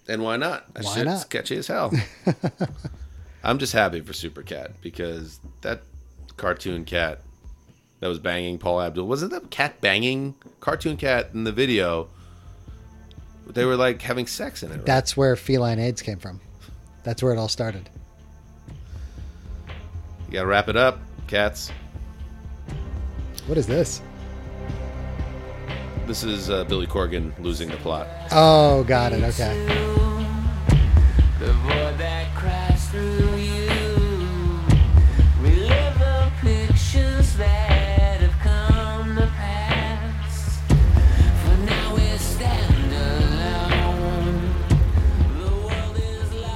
and why not? That Why not? catchy as hell. I'm just happy for Super Cat because that cartoon cat that was banging Paula Abdul wasn't that cat banging cartoon cat in the video. They were like having sex in it. Right? That's where feline AIDS came from. That's where it all started. you gotta wrap it up, cats. What is this? This is uh, Billy Corgan losing the plot. Oh, got it. Okay.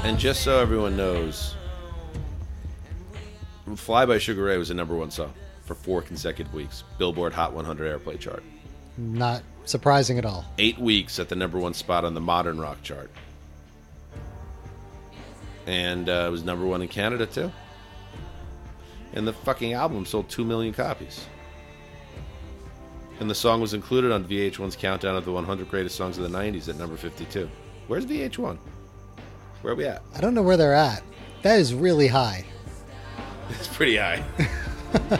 And just so everyone knows, Fly by Sugar Ray was the number one song for four consecutive weeks. Billboard Hot 100 Airplay chart. Not surprising at all. Eight weeks at the number one spot on the modern rock chart. And uh, it was number one in Canada, too. And the fucking album sold 2 million copies. And the song was included on VH1's countdown of the 100 greatest songs of the 90s at number 52. Where's VH1? Where are we at? I don't know where they're at. That is really high. It's pretty high.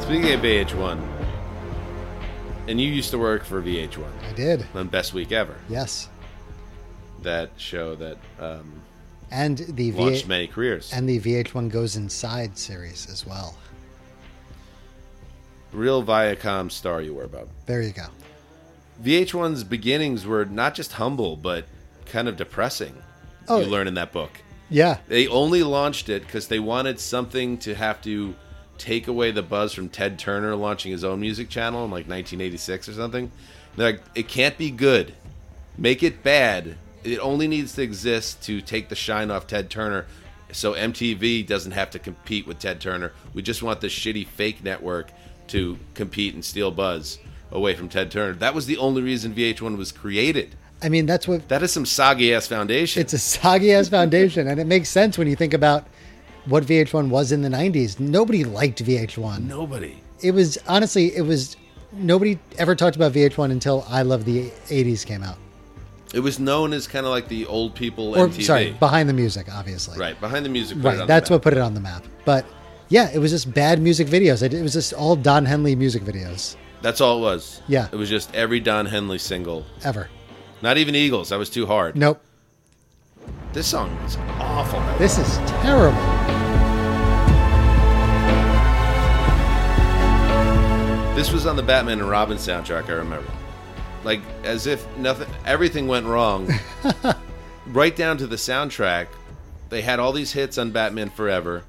Speaking of VH1, and you used to work for VH1 I did. on Best Week Ever, Yes. that show that um, And the launched V- many careers. and the VH1 Goes Inside series as well. Real Viacom star you were about. There you go. VH1's beginnings were not just humble, but kind of depressing. Oh. you learn in that book. Yeah. They only launched it because they wanted something to have to take away the buzz from Ted Turner launching his own music channel in like 1986 or something. They're like, it can't be good. Make it bad. It only needs to exist to take the shine off Ted Turner so MTV doesn't have to compete with Ted Turner. We just want this shitty fake network to compete and steal buzz away from Ted Turner. That was the only reason VH1 was created. I mean, that's what That is some soggy ass foundation. it's a soggy ass foundation, and it makes sense when you think about what VH1 was in the 90s. Nobody liked VH1. Nobody. It was honestly, it was nobody ever talked about VH1 until I Love the 80s came out. It was known as kind of like the old people Or MTV. sorry, behind the music, obviously. right behind the music. Right. That's what map. put it on the map. But yeah, it was just bad music videos. It was just all Don Henley music videos That's all it was. Yeah. it was just every Don Henley single. ever. Not even Eagles. That was too hard. Nope. This song is awful. This is terrible. This was on the Batman and Robin soundtrack. I remember, like as if nothing, everything went wrong. right down to the soundtrack, they had all these hits on Batman Forever,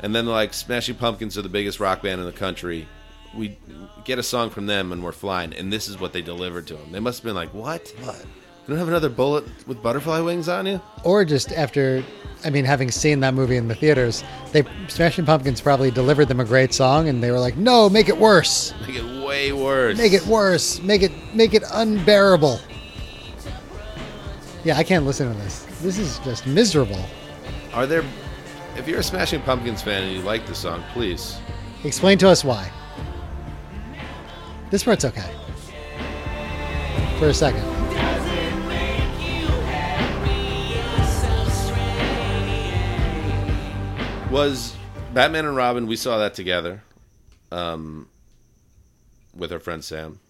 and then like Smashing Pumpkins are the biggest rock band in the country. We get a song from them and we're flying, and this is what they delivered to them. They must have been like, "What? What? You don't have another bullet with butterfly wings on you?" Or just after, I mean, having seen that movie in the theaters, they Smashing Pumpkins probably delivered them a great song, and they were like, "No, make it worse, Make it way worse. make it worse, make it make it unbearable." Yeah, I can't listen to this. This is just miserable. Are there? If you're a Smashing Pumpkins fan and you like the song, please Explain to us why. This part's okay. For a second. was Batman and Robin. We saw that together, um, with our friend Sam,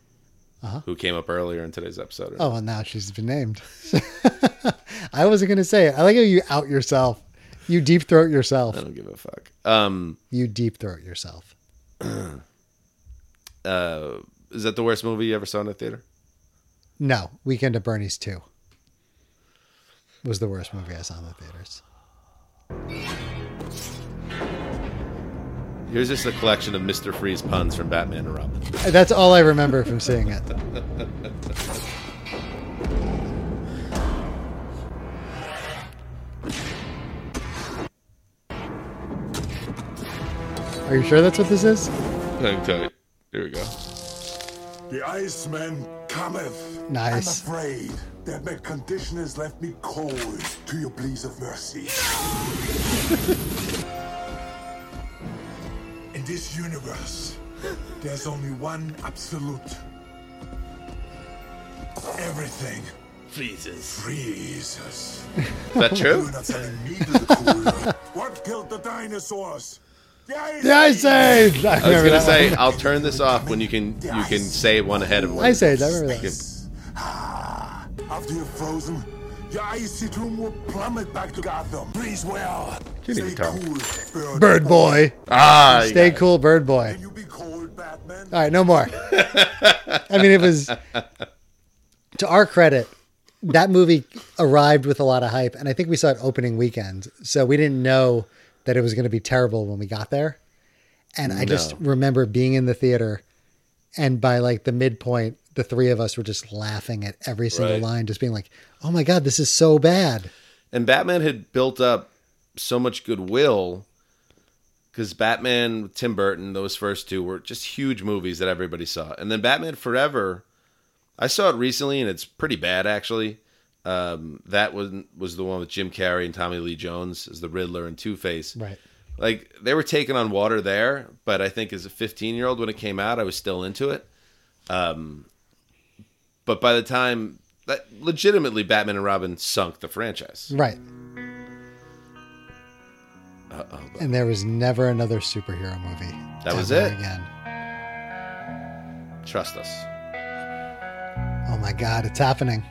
Uh-huh. who came up earlier in today's episode. Oh, well, now she's been named. I wasn't going to say it. I like how you out yourself. You deep throat yourself. I don't give a fuck. Um, You deep throat yourself. uh, is that the worst movie you ever saw in a theater? No, Weekend at Bernie's 2 was the worst movie I saw in the theaters. Here's just a collection of Mister Freeze puns from Batman and Robin. That's all I remember from seeing it. Are you sure that's what this is? Okay, here we go. The Iceman cometh. Nice. I'm afraid that my condition has left me cold to your pleas of mercy. In this universe, there's only one absolute. Everything Freezes. freezes. Is that true? You're not me to the cooler. what killed the dinosaurs? The Ice Age! I, I was gonna say one. I'll turn this off when you can you can say one ahead of one. Ice Age, I remember that. Ah, After you're frozen, your icy tomb will plummet back to Gotham. Please, well. You Stay cool, bird, Bird Boy. Ah, Stay got it. cool, Bird Boy. Can you be cold, Batman? All right, no more. I mean, it was to our credit. That movie arrived with a lot of hype, and I think we saw it opening weekend, so we didn't know that it was going to be terrible when we got there. And I just remember being in the theater, and by like the midpoint, the three of us were just laughing at every single Right. line, just being like, "Oh my god, this is so bad." And Batman had built up so much goodwill because Batman, Tim Burton, those first two were just huge movies that everybody saw. And then Batman Forever, I saw it recently and it's pretty bad actually. Um, that was was the one with Jim Carrey and Tommy Lee Jones as the Riddler and Two Face. Right. Like they were taking on water there, but I think as a 15 year old when it came out, I was still into it. Um, but by the time that legitimately Batman and Robin sunk the franchise. Right. Uh-oh. And there was never another superhero movie. That was it? Again. Trust us. Oh my god, it's happening.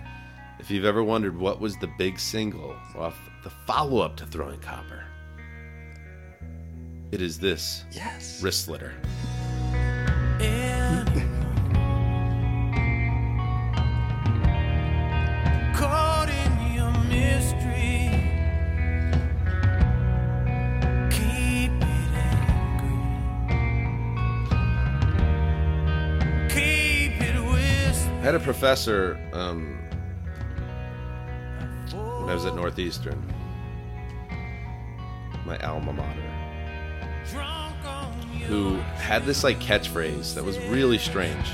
If you've ever wondered what was the big single off the follow up to Throwing Copper, it is this Yes. wrist slitter. Caught in your mystery. Keep it angry. Keep it with I had a professor um, I was at Northeastern, my alma mater, who had this like catchphrase that was really strange.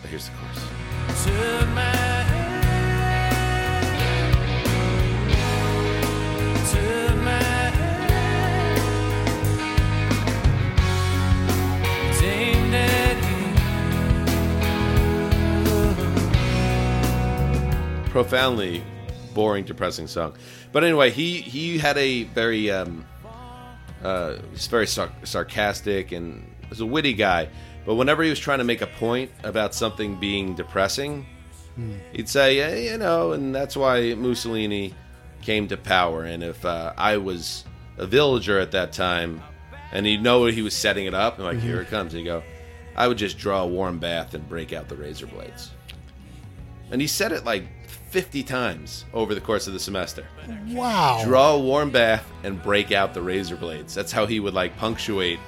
But here's the chorus. Profoundly boring, depressing song. But anyway, he he had a very um, uh, he's very sar- sarcastic and was a witty guy. But whenever he was trying to make a point about something being depressing, he'd say, yeah, you know, and that's why Mussolini came to power. And if uh, I was a villager at that time, and he'd know he was setting it up, and like, here it comes, and he'd go, I would just draw a warm bath and break out the razor blades. And he said it like 50 times over the course of the semester. Wow. Draw a warm bath and break out the razor blades. That's how he would like punctuate.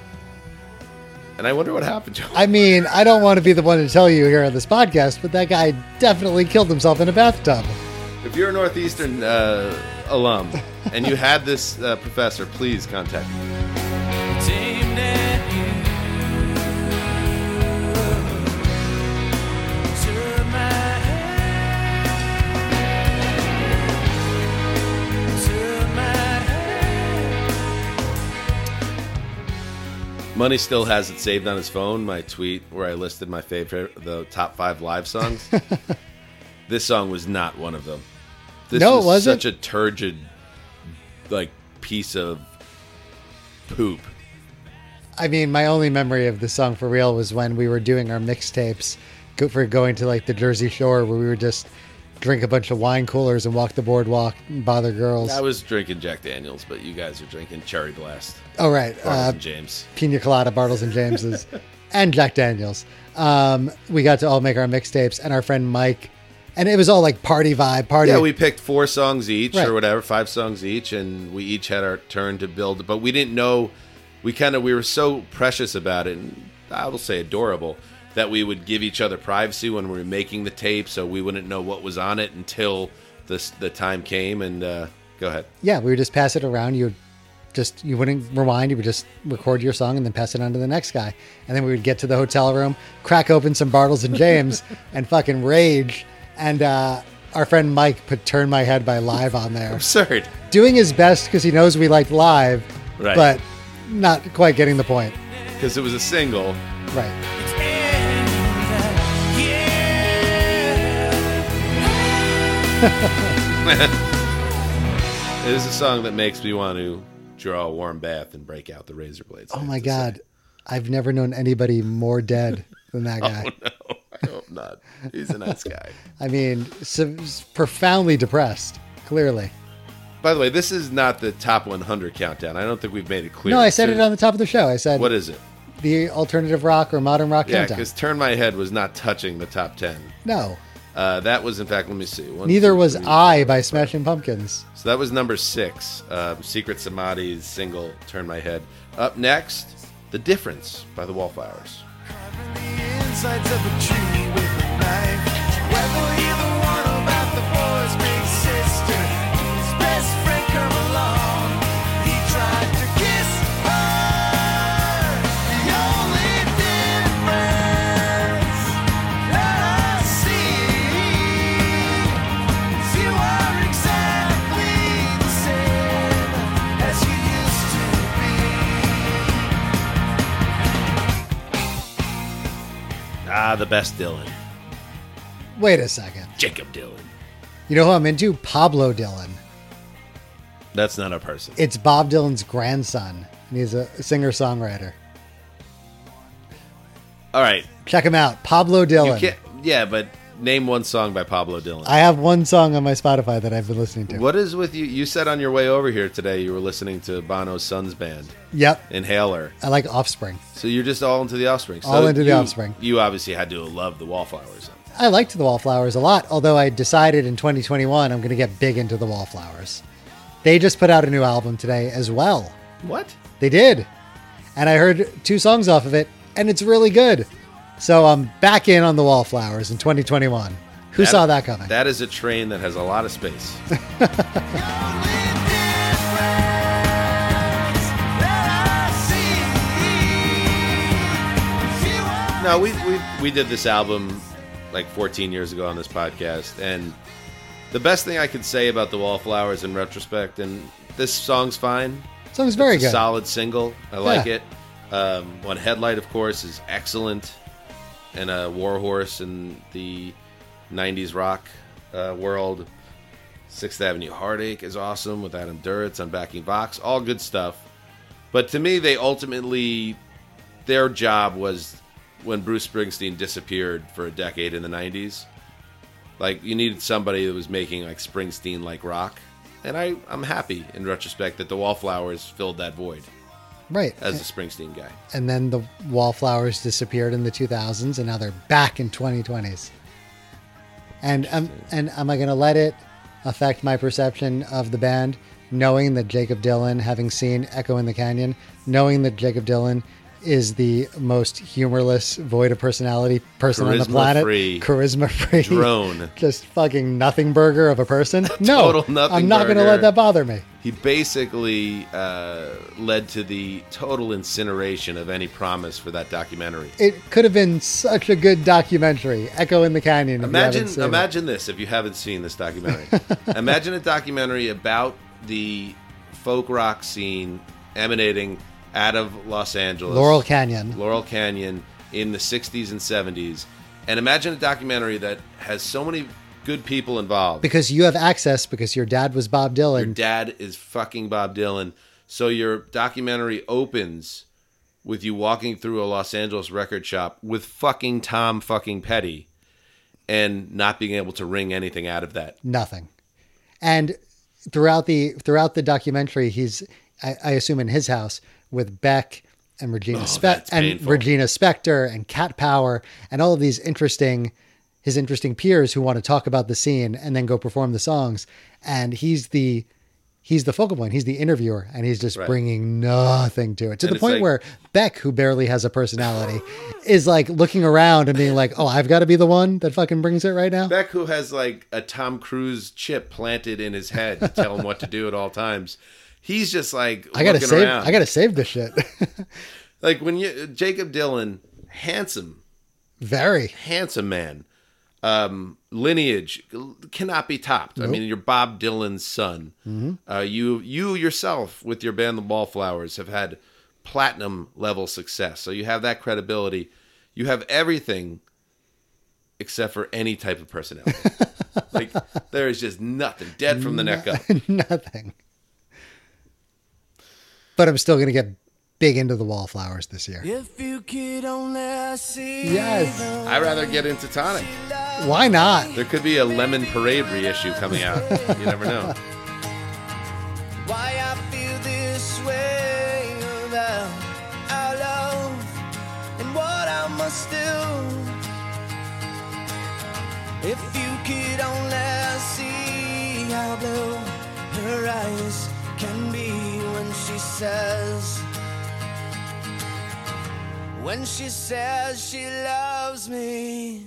And I wonder what happened to him. I mean, I don't want to be the one to tell you here on this podcast, but that guy definitely killed himself in a bathtub. If you're a Northeastern uh, alum and you had this uh, professor, please contact me. Money still has it saved on his phone. My tweet where I listed my favorite, the top five live songs. this song was not one of them. This No, it was wasn't? such a turgid, like piece of poop. I mean, my only memory of the song for real was when we were doing our mixtapes for going to like the Jersey Shore, where we were just drink a bunch of wine coolers and walk the boardwalk and bother girls. I was drinking Jack Daniels, but you guys are drinking Cherry Blast. oh, right. Bartles Uh, and James. Pina Colada, Bartles and James's, and Jack Daniels. Um, we got to all make our mixtapes, and our friend Mike, and it was all like party vibe, party. Yeah, we picked four songs each Right. or whatever, five songs each, and we each had our turn to build. But we didn't know. We kind of we were so precious about it, and I will say adorable that we would give each other privacy when we were making the tape, so we wouldn't know what was on it until the the time came. And uh, go ahead. yeah, we would just pass it around. You would just you wouldn't rewind. You would just record your song and then pass it on to the next guy. And then we would get to the hotel room, crack open some Bartles and James, and fucking rage. And uh, our friend Mike put "Turn My Head" by Live on there, Absurd. doing his best because he knows we like live, Right. but not quite getting the point. Because it was a single. Right. It is a song that makes me want to draw a warm bath and break out the razor blades. Oh my to say. god, I've never known anybody more dead than that oh, guy. Oh no, I hope not. He's a nice guy. I mean, so, profoundly depressed. Clearly. By the way, this is not the top 100 countdown. I don't think we've made it clear. No, I said it on the top of the show. I said What is it? the alternative rock or modern rock Yeah, countdown. because Turn My Head was not touching the top 10. No, Uh, that was, in fact, let me see. One, Neither two, was three, I by Smashing Pumpkins. So that was number six. Um, Secret Samadhi's single "Turn My Head." Up next, "The Difference" by the Wallflowers. insides of Ah, the best Dylan, Wait a second. Jakob Dylan. You know who I'm into? Pablo Dylan. That's not a person. It's Bob Dylan's grandson, and he's a singer songwriter. All right, Check him out, Pablo you Dylan. Yeah, but name one song by Pablo Dylan. I have one song on my Spotify that I've been listening to. What is with you? You said on your way over here today you were listening to Bono's son's band, Yep, Inhaler. I like Offspring. So you're just all into the Offspring. So All into the Offspring. You obviously had to love the Wallflowers. I liked the Wallflowers a lot, although I decided in 2021 I'm going to get big into the Wallflowers. They just put out a new album today as well. What? They did. And I heard two songs off of it, and it's really good. So I'm back in on the Wallflowers in 2021. Who saw that coming? That is a train that has a lot of space. No, we, we we did this album like 14 years ago on this podcast, and the best thing I could say about the Wallflowers in retrospect, and this song's fine. Song's very It's a good. solid single. I like Yeah. it. Um, One Headlight, of course, is excellent, and a Warhorse in the '90s rock uh, world. Sixth Avenue Heartache is awesome with Adam Duritz on backing Vox. All good stuff. But to me, they ultimately their job was when Bruce Springsteen disappeared for a decade in the '90s. Like you needed somebody that was making like Springsteen like rock, and I I'm happy in retrospect that the Wallflowers filled that void right. as a Springsteen guy. and then the Wallflowers disappeared in the 2000s, and now they're back in 2020s. And um, and am I going to let it affect my perception of the band, knowing that Jakob Dylan, having seen Echo in the Canyon, knowing that Jakob Dylan is the most humorless, void of personality person on the planet, Charisma-free charisma free drone. just fucking nothing burger of a person. No, Total nothing I'm not going to let that bother me. He basically uh, led to the total incineration of any promise for that documentary. It could have been such a good documentary, Echo in the Canyon. you Imagine, it. imagine this if you haven't seen this documentary. imagine a documentary about the folk rock scene emanating out of Los Angeles, Laurel Canyon. Laurel Canyon in the 60s and 70s. And imagine a documentary that has so many good people involved. Because you have access because your dad was Bob Dylan. Your dad is fucking Bob Dylan. So your documentary opens with you walking through a Los Angeles record shop with fucking Tom fucking Petty and not being able to wring anything out of that. Nothing. And throughout the throughout the documentary, he's I, I assume in his house with Beck and Regina oh, Spe- Oh, that's and. Regina Spektor and Cat Power and all of these interesting his interesting peers who want to talk about the scene and then go perform the songs. And he's the he's the focal point. He's the interviewer, and he's just Right. bringing nothing to it to And the point like- where Beck, who barely has a personality, is like looking around and being like, "Oh, I've got to be the one that fucking brings it right now." Beck, who has like a Tom Cruise chip planted in his head to tell him what to do at all times, he's just like I gotta save. around. I gotta save this shit. like when you Jakob Dylan, handsome, Very. handsome man, um, lineage cannot be topped. I mean, you're Bob Dylan's son. Uh, you you yourself with your band, The Wallflowers, have had platinum level success. So you have that credibility. You have everything except for any type of personality. like there is just nothing. Dead from the neck up. Nothing. But I'm still gonna get big into the wallflowers this year. If you could only see Yes. I'd rather get into tonic. Why not? There could be a Lemon Parade reissue coming out. You never know. why I feel this way about our love and what I must do. If you could only see how blue her eyes can be when she says, when she says she loves me.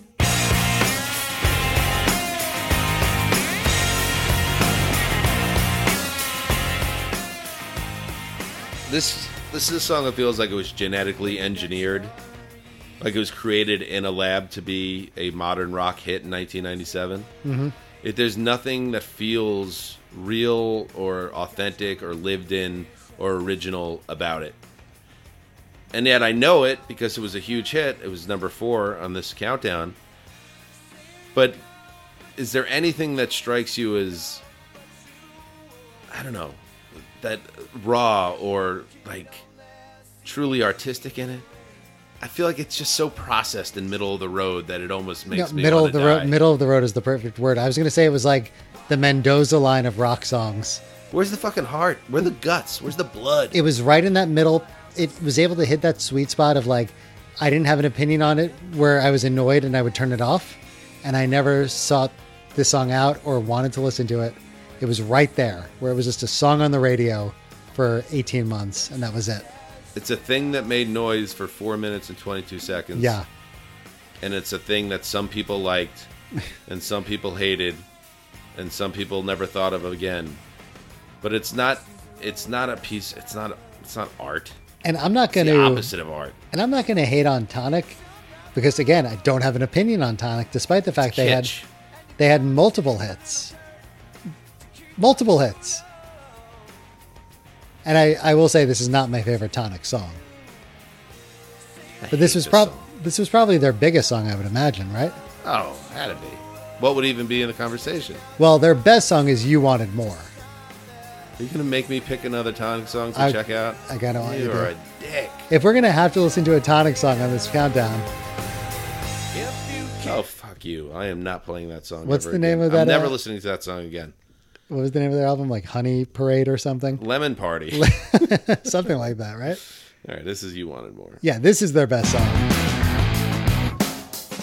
This this is a song that feels like it was genetically engineered, like it was created in a lab to be a modern rock hit in 1997. Mm-hmm. It, there's nothing that feels real or authentic or lived in or original about it. And yet I know it because it was a huge hit. It was number four on this countdown. But is there anything that strikes you as I don't know that raw or like truly artistic in it? I feel like it's just so processed and middle of the road that it almost makes No, me middle of the road. Middle of the road is the perfect word. I was going to say it was like the Mendoza line of rock songs. Where's the fucking heart? Where the guts? Where's the blood? It was right in that middle. It was able to hit that sweet spot of like, I didn't have an opinion on it where I was annoyed and I would turn it off, and I never sought this song out or wanted to listen to it. It was right there where it was just a song on the radio for 18 months, and that was it. It's a thing that made noise for four minutes and 22 seconds. Yeah. And it's a thing that some people liked and some people hated and some people never thought of again. But it's not it's not a piece it's not it's not art. And I'm not going to opposite of art. and I'm not going to hate on Tonic because again, I don't have an opinion on Tonic despite the fact they had they had multiple hits. Multiple hits. And I, I will say this is not my favorite Tonic song. I But this was prob song. this was probably their biggest song, I would imagine, right? Oh, had to be. What would even be in the conversation? Well, their best song is "You Wanted More." Are you gonna make me pick another Tonic song to I- check out? I gotta want you You're a dick. If we're gonna have to listen to a Tonic song on this countdown, Oh fuck you! I am not playing that song. What's the name again. of that, I'm never uh, listening to that song again. what was the name of their album? Like Honey Parade or something, Lemon Party. something like that, right? All right, this is you wanted more. Yeah, this is their best song.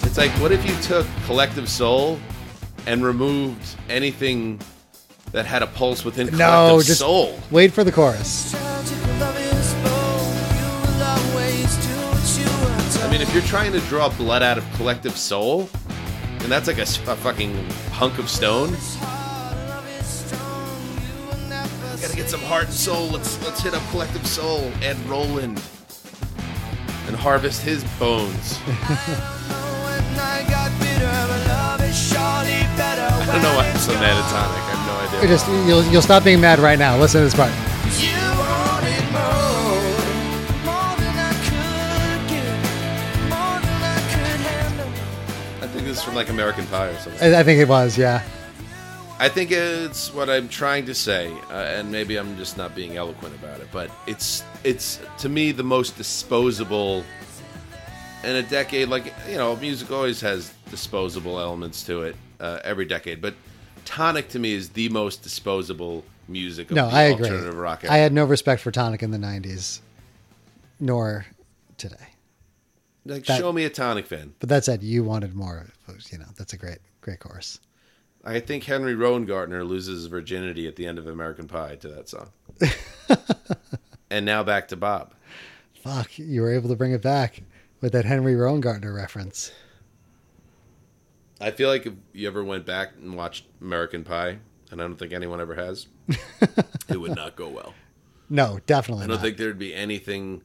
It's like, what if you took Collective Soul and removed anything that had a pulse within No, Collective just Soul? wait for the chorus. I mean, if you're trying to draw blood out of Collective Soul, and that's like a fucking hunk of stone, gotta get some heart and soul. Let's let's hit up Collective Soul and Roland and harvest his bones. I don't know why I'm so mad at Tonic. I have no idea. Just you'll you'll stop being mad right now. Listen to this part. I think this is from like American Pie or something. I, I think it was, yeah. I think it's what I'm trying to say, uh, and maybe I'm just not being eloquent about it, but it's it's to me the most disposable in a decade. Like you know, music always has disposable elements to it uh, every decade, but Tonic to me is the most disposable music of No, the I agree. alternative rock. I had no respect for Tonic in the '90s, nor today. like that- show me a Tonic fan. But that said, you wanted more. You know, that's a great, great chorus. I think Henry Rowengartner loses his virginity at the end of American Pie to that song. and now back to Bob. Fuck, you were able to bring it back with that Henry Rowengartner reference. I feel like if you ever went back and watched American Pie, and I don't think anyone ever has, it would not go well. No, definitely I don't not. think there'd be anything.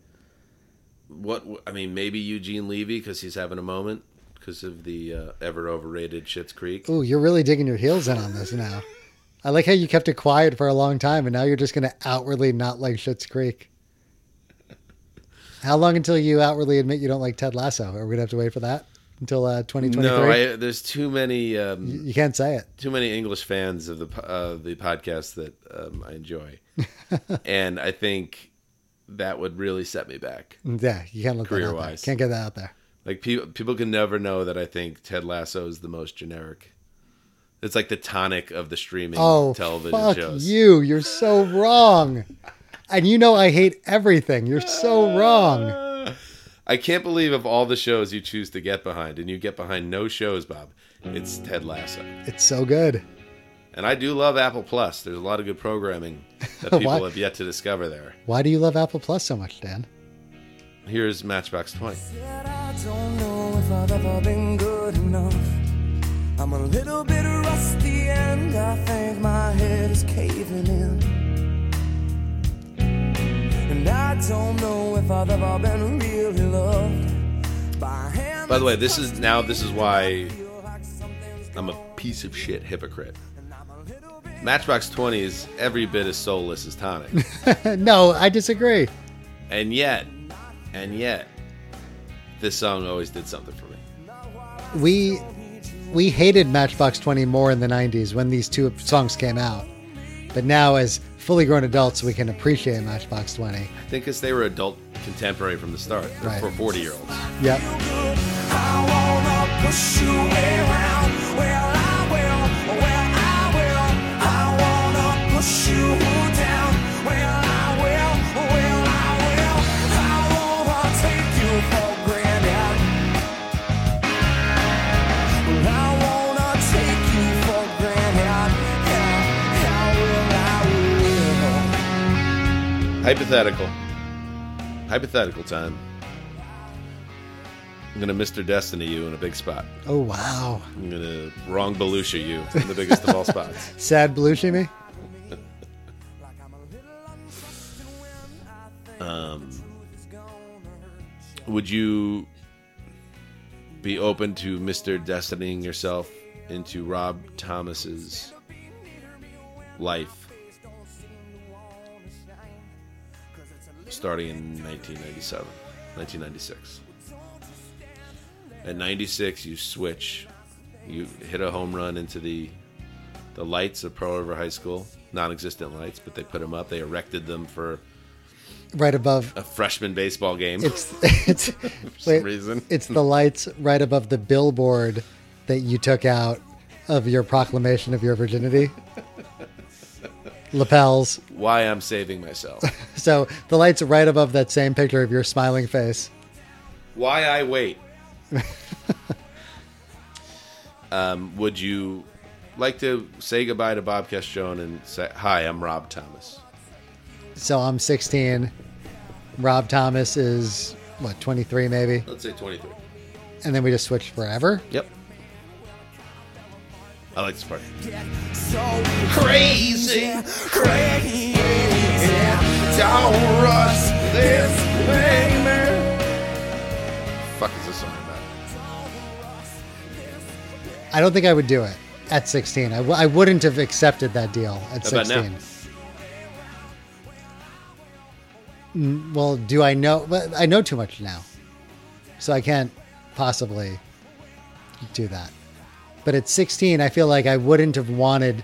What I mean, maybe Eugene Levy because he's having a moment because of the uh, ever overrated Schitt's Creek. Oh, you're really digging your heels in on this now. I like how you kept it quiet for a long time, and now you're just going to outwardly not like Schitt's Creek. How long until you outwardly admit you don't like Ted Lasso? Are we going to have to wait for that until uh, 2023? No, I, there's too many um, you, you can't say it. too many English fans of the uh, the podcast that um, I enjoy, and I think that would really set me back. Yeah, you can't out there. Career-wise. Can't get that out there. Like people, people can never know that I think Ted Lasso is the most generic. It's like the tonic of the streaming Oh, television fuck shows. you! You're so wrong. And you know I hate everything. You're so wrong. I can't believe of all the shows you choose to get behind, and you get behind no shows, Bob. It's Ted Lasso, It's so good. and I do love Apple Plus. There's a lot of good programming that people have yet to discover there. Why do you love Apple Plus so much, Dan? Here's Matchbox Twenty. Said I don't know if I've ever been good enough. I'm a little bit rusty and I think my head is caving in. And I don't know if I've ever been really loved by. By the way, this is now this is why I'm a piece of shit hypocrite. Matchbox Twenty is every bit as soulless as Tonic, no, I disagree. and yet, and yet, this song always did something for me. We we hated Matchbox 20 more in the 90s when these two songs came out. But now as fully grown adults, we can appreciate Matchbox 20. I think because they were adult contemporary from the start. They're Right. for 40 year olds. Yep. I wanna push you. Well, Hypothetical. Hypothetical time. I'm gonna Mr. Destiny you in a big spot. Oh, wow. I'm gonna wrong Belushi you in the biggest of all spots. Sad Belushi me? um, Would you be open to Mr. Destinying yourself into Rob Thomas's life starting in 1997, 1996? At 96, you switch. You hit a home run into the the lights of Pearl River High School. Non-existent lights, but they put them up. They erected them for Right above. a freshman baseball game. It's it's for wait, some reason. it's the lights right above the billboard that you took out of your proclamation of your virginity. Lapels. Why I'm saving myself. So the lights right above that same picture of your smiling face. Why I wait. um, would you like to say goodbye to Bob Castrone and say, Hi, I'm Rob Thomas? So I'm 16. Rob Thomas is what 23 maybe, Let's say 23. and then we just switch forever. Yep. I like this part. So crazy, crazy. Don't rush this, baby. Fuck is this song about? I don't think I would do it at 16. I, w- I wouldn't have accepted that deal at How about 16. now? Mm, Well, do I know? But I know too much now, so I can't possibly do that. But at 16, I feel like I wouldn't have wanted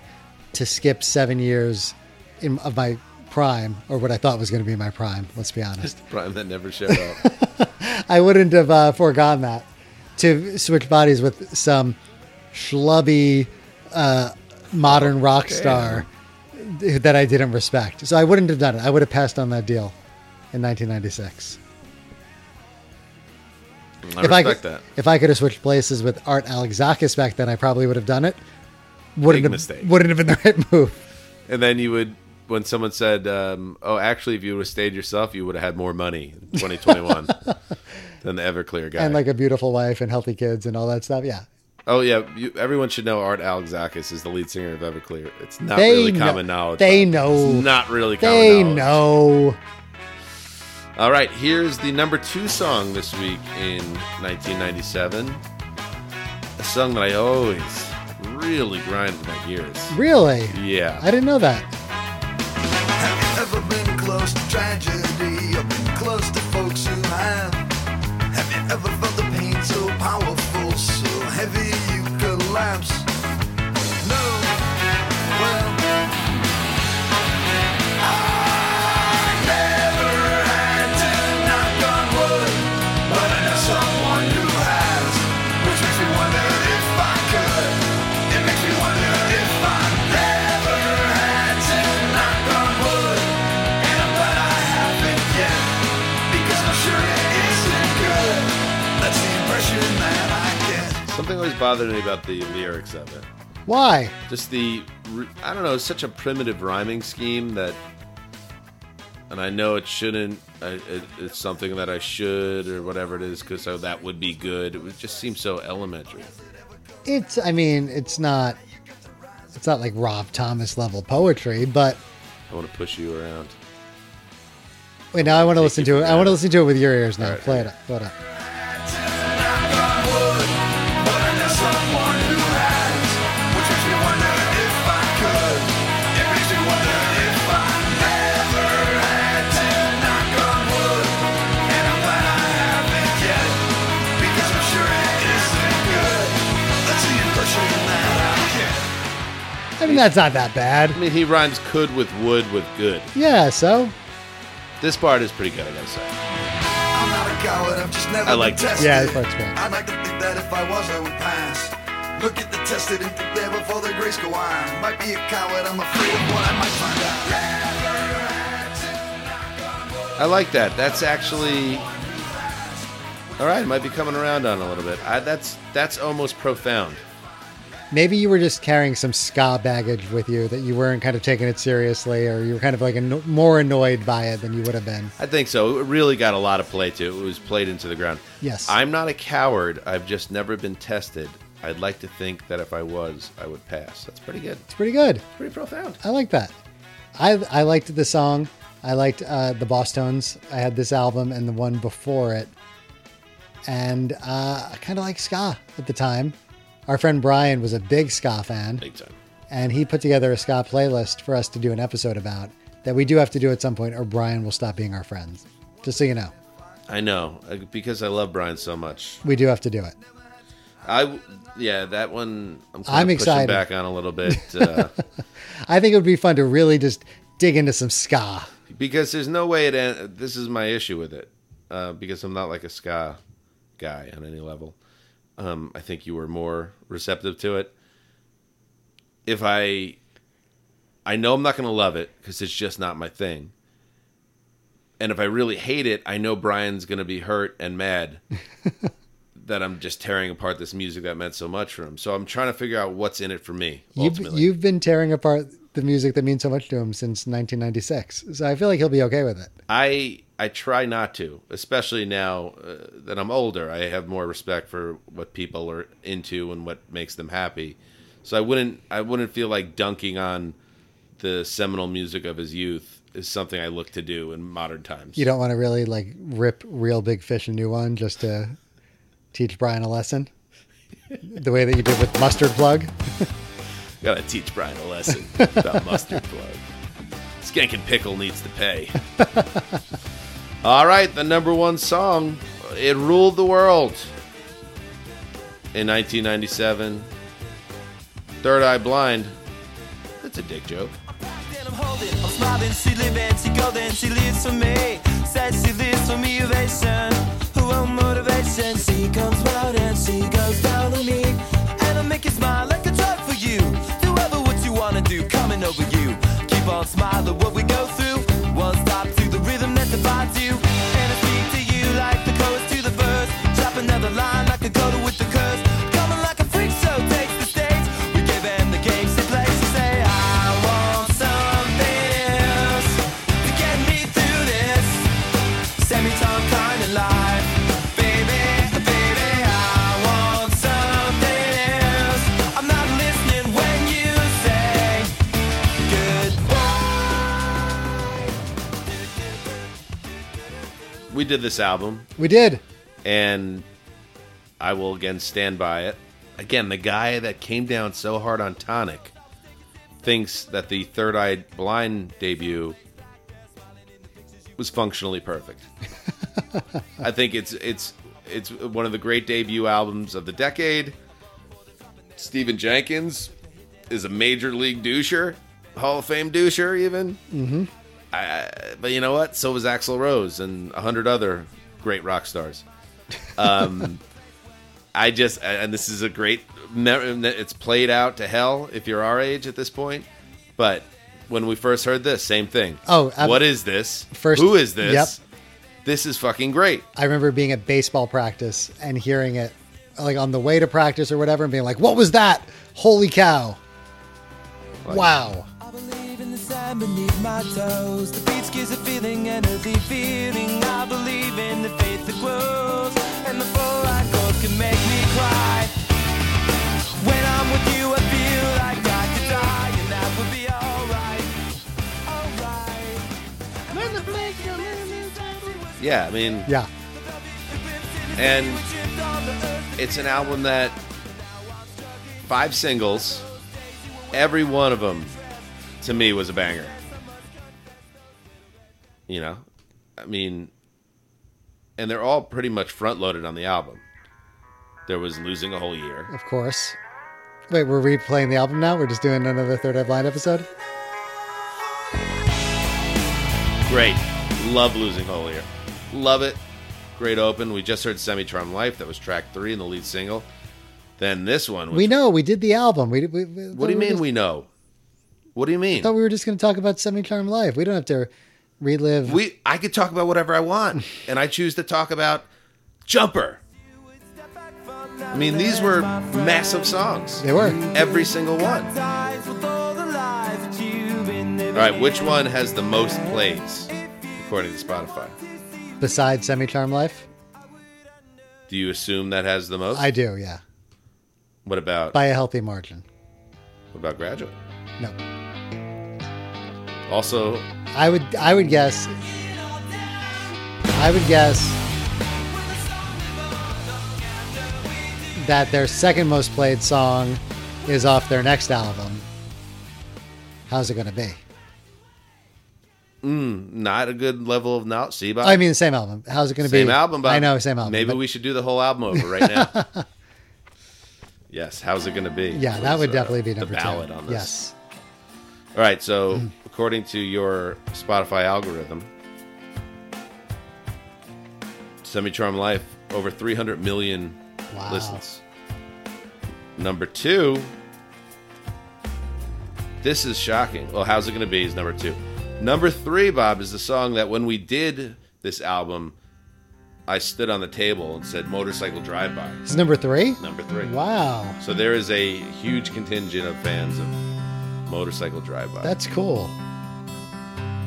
to skip seven years in, of my prime, or what I thought was going to be my prime. Let's be honest. Just the prime that never showed up. I wouldn't have uh, foregone that to switch bodies with some schlubby uh, modern rock star that I didn't respect. So I wouldn't have done it. I would have passed on that deal in 1996. I if I could, that. if I could have switched places with Art Alexakis back then, I probably would have done it. Wouldn't Big have, mistake. Wouldn't have been the right move. And then you would, when someone said, um, "Oh, actually, if you would have stayed yourself, you would have had more money in 2021 than the Everclear guy." And like a beautiful wife and healthy kids and all that stuff. Yeah, oh yeah, you, everyone should know Art Alexakis is the lead singer of Everclear. It's not They really know- common knowledge. they know. It's not really common they knowledge. know. All right, here's the number two song this week in 1997. A song that I always really grinded my gears. Really? Yeah. I didn't know that. Bothered me about the lyrics of it. Why? Just the, I don't know, it's such a primitive rhyming scheme that, and I know it shouldn't, I, it, it's something that I should or whatever it is because so that would be good. It would just seem so elementary. It's. I mean, it's not. It's not like Rob Thomas level poetry, but I want to push you around. wait. Now I want to listen to it. I want to listen to it with your ears now. Right, Play it. Up. Play it up. Mean, that's not that bad. I mean, he rhymes could with would with good. Yeah. So This part is pretty good, I gotta say. I'm not a coward, I've just never I like been tested. Yeah, this part's good. I'd like to think that if I was, I would pass. Look at the tested and think there before the grace go on. Might be a coward, I'm afraid of what I might find out. I like that. That's actually all right. Might be coming around on a little bit. I, that's that's almost profound. Maybe you were just carrying some ska baggage with you that you weren't kind of taking it seriously, or you were kind of like anno- more annoyed by it than you would have been. I think so. It really got a lot of play to it. It was played into the ground. Yes. I'm not a coward. I've just never been tested. I'd like to think that if I was, I would pass. That's pretty good. It's pretty good. It's Pretty profound. I like that. I I liked the song. I liked uh, the Bosstones. I had this album and the one before it, and uh, I kind of like ska at the time. Our friend Brian was a big ska fan, Big time. and he put together a ska playlist for us to do an episode about that we do have to do at some point, or Brian will stop being our friends. Just so you know, I know uh, because I love Brian so much. we do have to do it. I yeah, that one I'm, I'm excited. back on a little bit uh, I think it would be fun to really just dig into some ska. because there's no way it. This is my issue with it uh, because I'm not like a ska guy on any level. Um, I think you were more receptive to it. If I, I know I'm not going to love it because it's just not my thing. And if I really hate it, I know Brian's going to be hurt and mad that I'm just tearing apart this music that meant so much for him. So I'm trying to figure out what's in it for me. You've you've been tearing apart the music that means so much to him since 1996, so I feel like he'll be okay with it. I I try not to, especially now uh, that I'm older. I have more respect for what people are into and what makes them happy. So I wouldn't I wouldn't feel like dunking on the seminal music of his youth is something I look to do in modern times. You don't want to really like rip Reel Big Fish a new one just to teach Brian a lesson, the way that you did with Mustard Plug. Gotta teach Brian a lesson about mustard plug. Skankin' Pickle needs to pay. All right, the number one song. It ruled the world in 1997. Third Eye Blind. That's a dick joke. I'm holding, I'm smiling, she living, she she lives for me. Says she lives for me, her own motivation. She comes round and she goes down on me. And I make you smile like a drug for you. Do ever what you wanna do, coming over you. Keep on smiling what we go through. We did this album, We did. and I will again stand by it. Again, the guy that came down so hard on Tonic thinks that the Third Eye Blind debut was functionally perfect. I think it's it's it's one of the great debut albums of the decade. Stephan Jenkins is a major league doucher, Hall of Fame doucher, even. Mm-hmm. I, but you know what? So was Axl Rose and a hundred other great rock stars. Um, I just and this is a great, it's played out to hell if you're our age at this point. But when we first heard this, same thing. Oh, what is this? First- who is this? yep. This is fucking great. I remember being at baseball practice and hearing it like on the way to practice or whatever and being like, what was that? Holy cow. wow. Sand beneath my toes. The beach gives a feeling, energy feeling. I believe in the faith that grows. And the fluoride gold can make me cry. When I'm with you, I feel like I could die, and that would be alright. Alright. Yeah, I mean, Yeah. and it's an album that five singles, every one of them to me was a banger. You know, I mean, and they're all pretty much front loaded on the album. There was losing a whole year. Of course. Wait, we're replaying the album now? We're just doing another Third Eye Blind episode? Great. Love losing a whole year. Love it. Great open. We just heard Semi-Charmed Life. That was track three and the lead single. Then this one was We know we did the album. We, we, we What do you mean just, we know? What do you mean? I thought we were just going to talk about Semi-Charmed Life. We don't have to relive. We I could talk about whatever I want, and I choose to talk about Jumper. I mean, these were massive songs. they were. Every single one. All right, which one has the most plays according to Spotify? Besides Semi-Charmed Life? Do you assume that has the most? I do, yeah. What about By a healthy margin. what about Graduate? No. Also, I would I would guess I would guess that their second most played song is off their next album. How's it going to be? not a good level of knowledge. See, Bob? I mean, the same album. How's it going to be? same album, Bob. I know, same album. Maybe but we should do the whole album over right now. yes. How's it going to be? Yeah, that would uh, definitely be number the ballad two. on this. Yes. All right. So, according to your Spotify algorithm, Semi-Charmed Life over 300 million Wow. listens. Number two. This is shocking. Well, how's it going to be? Is number two. Number three, Bob, is the song that when we did this album, I stood on the table and said "Motorcycle Drive By." Is number three? Number three. Wow. So there is a huge contingent of fans of Motorcycle Drive By. That's cool.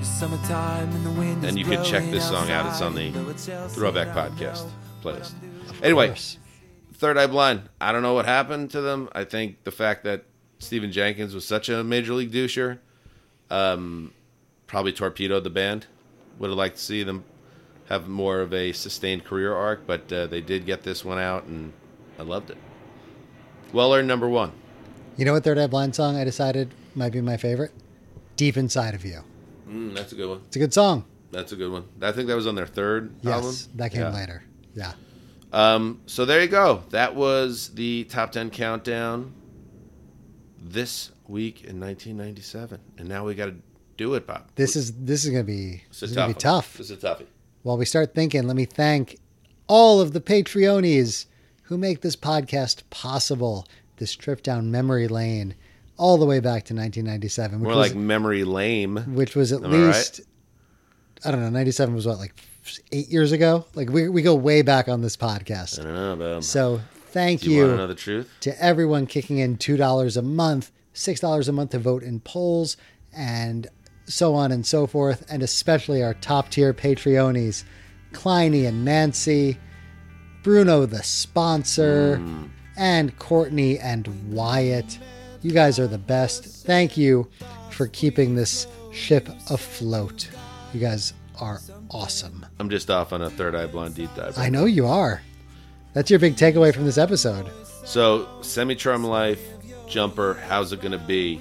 Summertime and the wind and is you can check this song out. It's on the outside, though it's just Throwback Podcast playlist. Anyway, course. Third Eye Blind. I don't know what happened to them. I think the fact that Stephan Jenkins was such a major league doucher, um, probably torpedoed the band. Would have liked to see them have more of a sustained career arc, but uh, they did get this one out, and I loved it. Well earned number one. You know what Third Eye Blind song I decided might be my favorite? Deep Inside of You. Mm, that's a good one. It's a good song. That's a good one. I think that was on their third Yes, album. that came Yeah. later. Yeah. Um, so there you go. That was the top 10 countdown this week in 1997. And now we got to do it, Bob. This is this is gonna be this is gonna be tough. This is a toughie. While we start thinking, let me thank all of the Patreonies who make this podcast possible. This trip down memory lane, all the way back to 1997, which More was like memory lame. which was at Am I right? least I don't know. 97 was what like eight years ago. Like we we go way back on this podcast. I don't know. So thank do you, you, know truth? to everyone kicking in two dollars a month, six dollars a month to vote in polls, and so on and so forth, and especially our top tier Patreonies, Kleiny and Nancy, Bruno the sponsor, mm. and Courtney and Wyatt. You guys are the best. Thank you for keeping this ship afloat. You guys are awesome. I'm just off on a Third Eye Blind deep dive. I know you are. That's your big takeaway from this episode. So, Semi-Charmed Life, Jumper, How's It Gonna Be?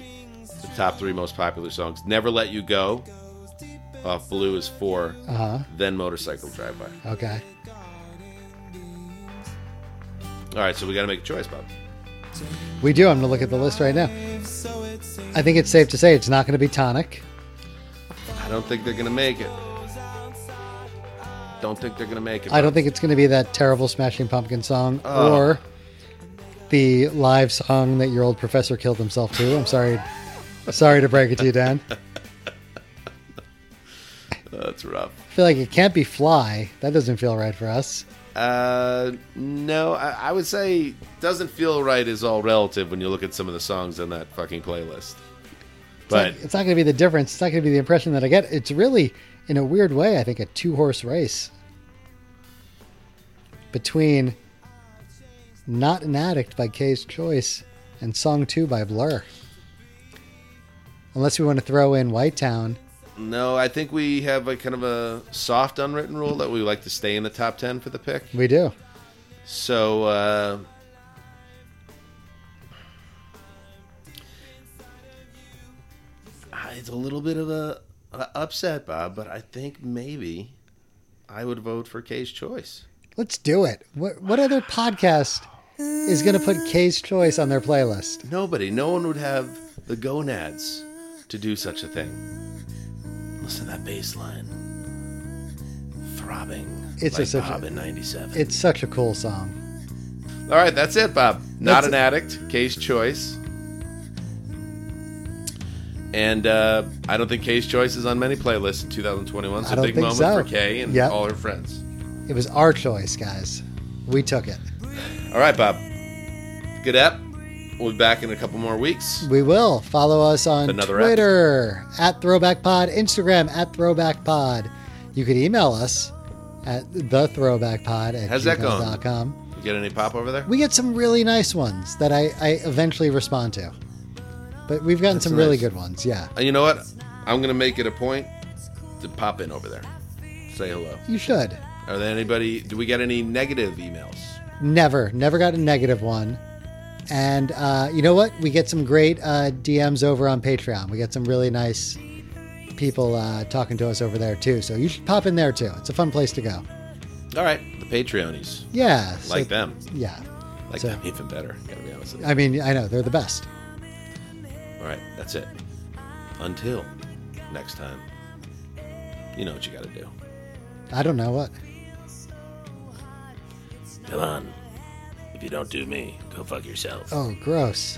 The top three most popular songs. Never Let You Go. Off Blue is 4 Uh huh. Then Motorcycle Drive By. Okay. All right, so we got to make a choice, Bob. We do. I'm going to look at the list right now. I think it's safe to say it's not going to be Tonic. I don't think they're gonna make it. Don't think they're gonna make it. I don't think it's going to be that terrible Smashing Pumpkin song Oh. or the live song that your old professor killed himself to. I'm sorry. Sorry to break it to you, Dan. That's rough. I feel like it can't be Fly. That doesn't feel right for us. Uh, no, I, I would say doesn't feel right is all relative when you look at some of the songs on that fucking playlist. It's But not, it's not going to be the difference. It's not going to be the impression that I get. It's really, in a weird way, I think a two horse race between Not an Addict by K's Choice and Song 2 by Blur. Unless we want to throw in White Town. No, I think we have a kind of a soft unwritten rule that we like to stay in the top ten for the pick. We do. So uh, ah, it's a little bit of a, a upset, Bob, but I think maybe I would vote for K's Choice. Let's do it. What, what other podcast is going to put K's Choice on their playlist? Nobody, no one would have the gonads to do such a thing. Listen to that bass line. Throbbing. It's like a such a- Bob in 97. It's such a cool song. All right, that's it, Bob. Not That's an it. addict. K's Choice. And uh, I don't think K's Choice is on many playlists in 2021. It's I a don't big think moment so. for Kay and Yep. all her friends. It was our choice, guys. We took it. All right, Bob. Good app. We'll be back in a couple more weeks. We will. Follow us on Another Twitter at Throwback Pod, Instagram at Throwback Pod. You could email us at the Throwback Pod at How's that going? gmail.com. You get any pop over there? We get some really nice ones that I, I eventually respond to. But we've gotten That's some really good ones, yeah. And you know what? I'm going to make it a point to pop in over there. Say hello. You should. Are there anybody? Do we get any negative emails? Never, never got a negative one. And uh, you know what? We get some great uh, DMs over on Patreon. We get some really nice people uh, talking to us over there too. So you should pop in there too. It's a fun place to go. All right, the Patreonies. Yeah. so- Like them. Yeah. Like So- them even better. Gotta be honest. I mean, I know they're the best. All right, that's it. Until next time, you know what you got to do. I don't know what. Come on. If you don't do me, go fuck yourself. Oh, gross.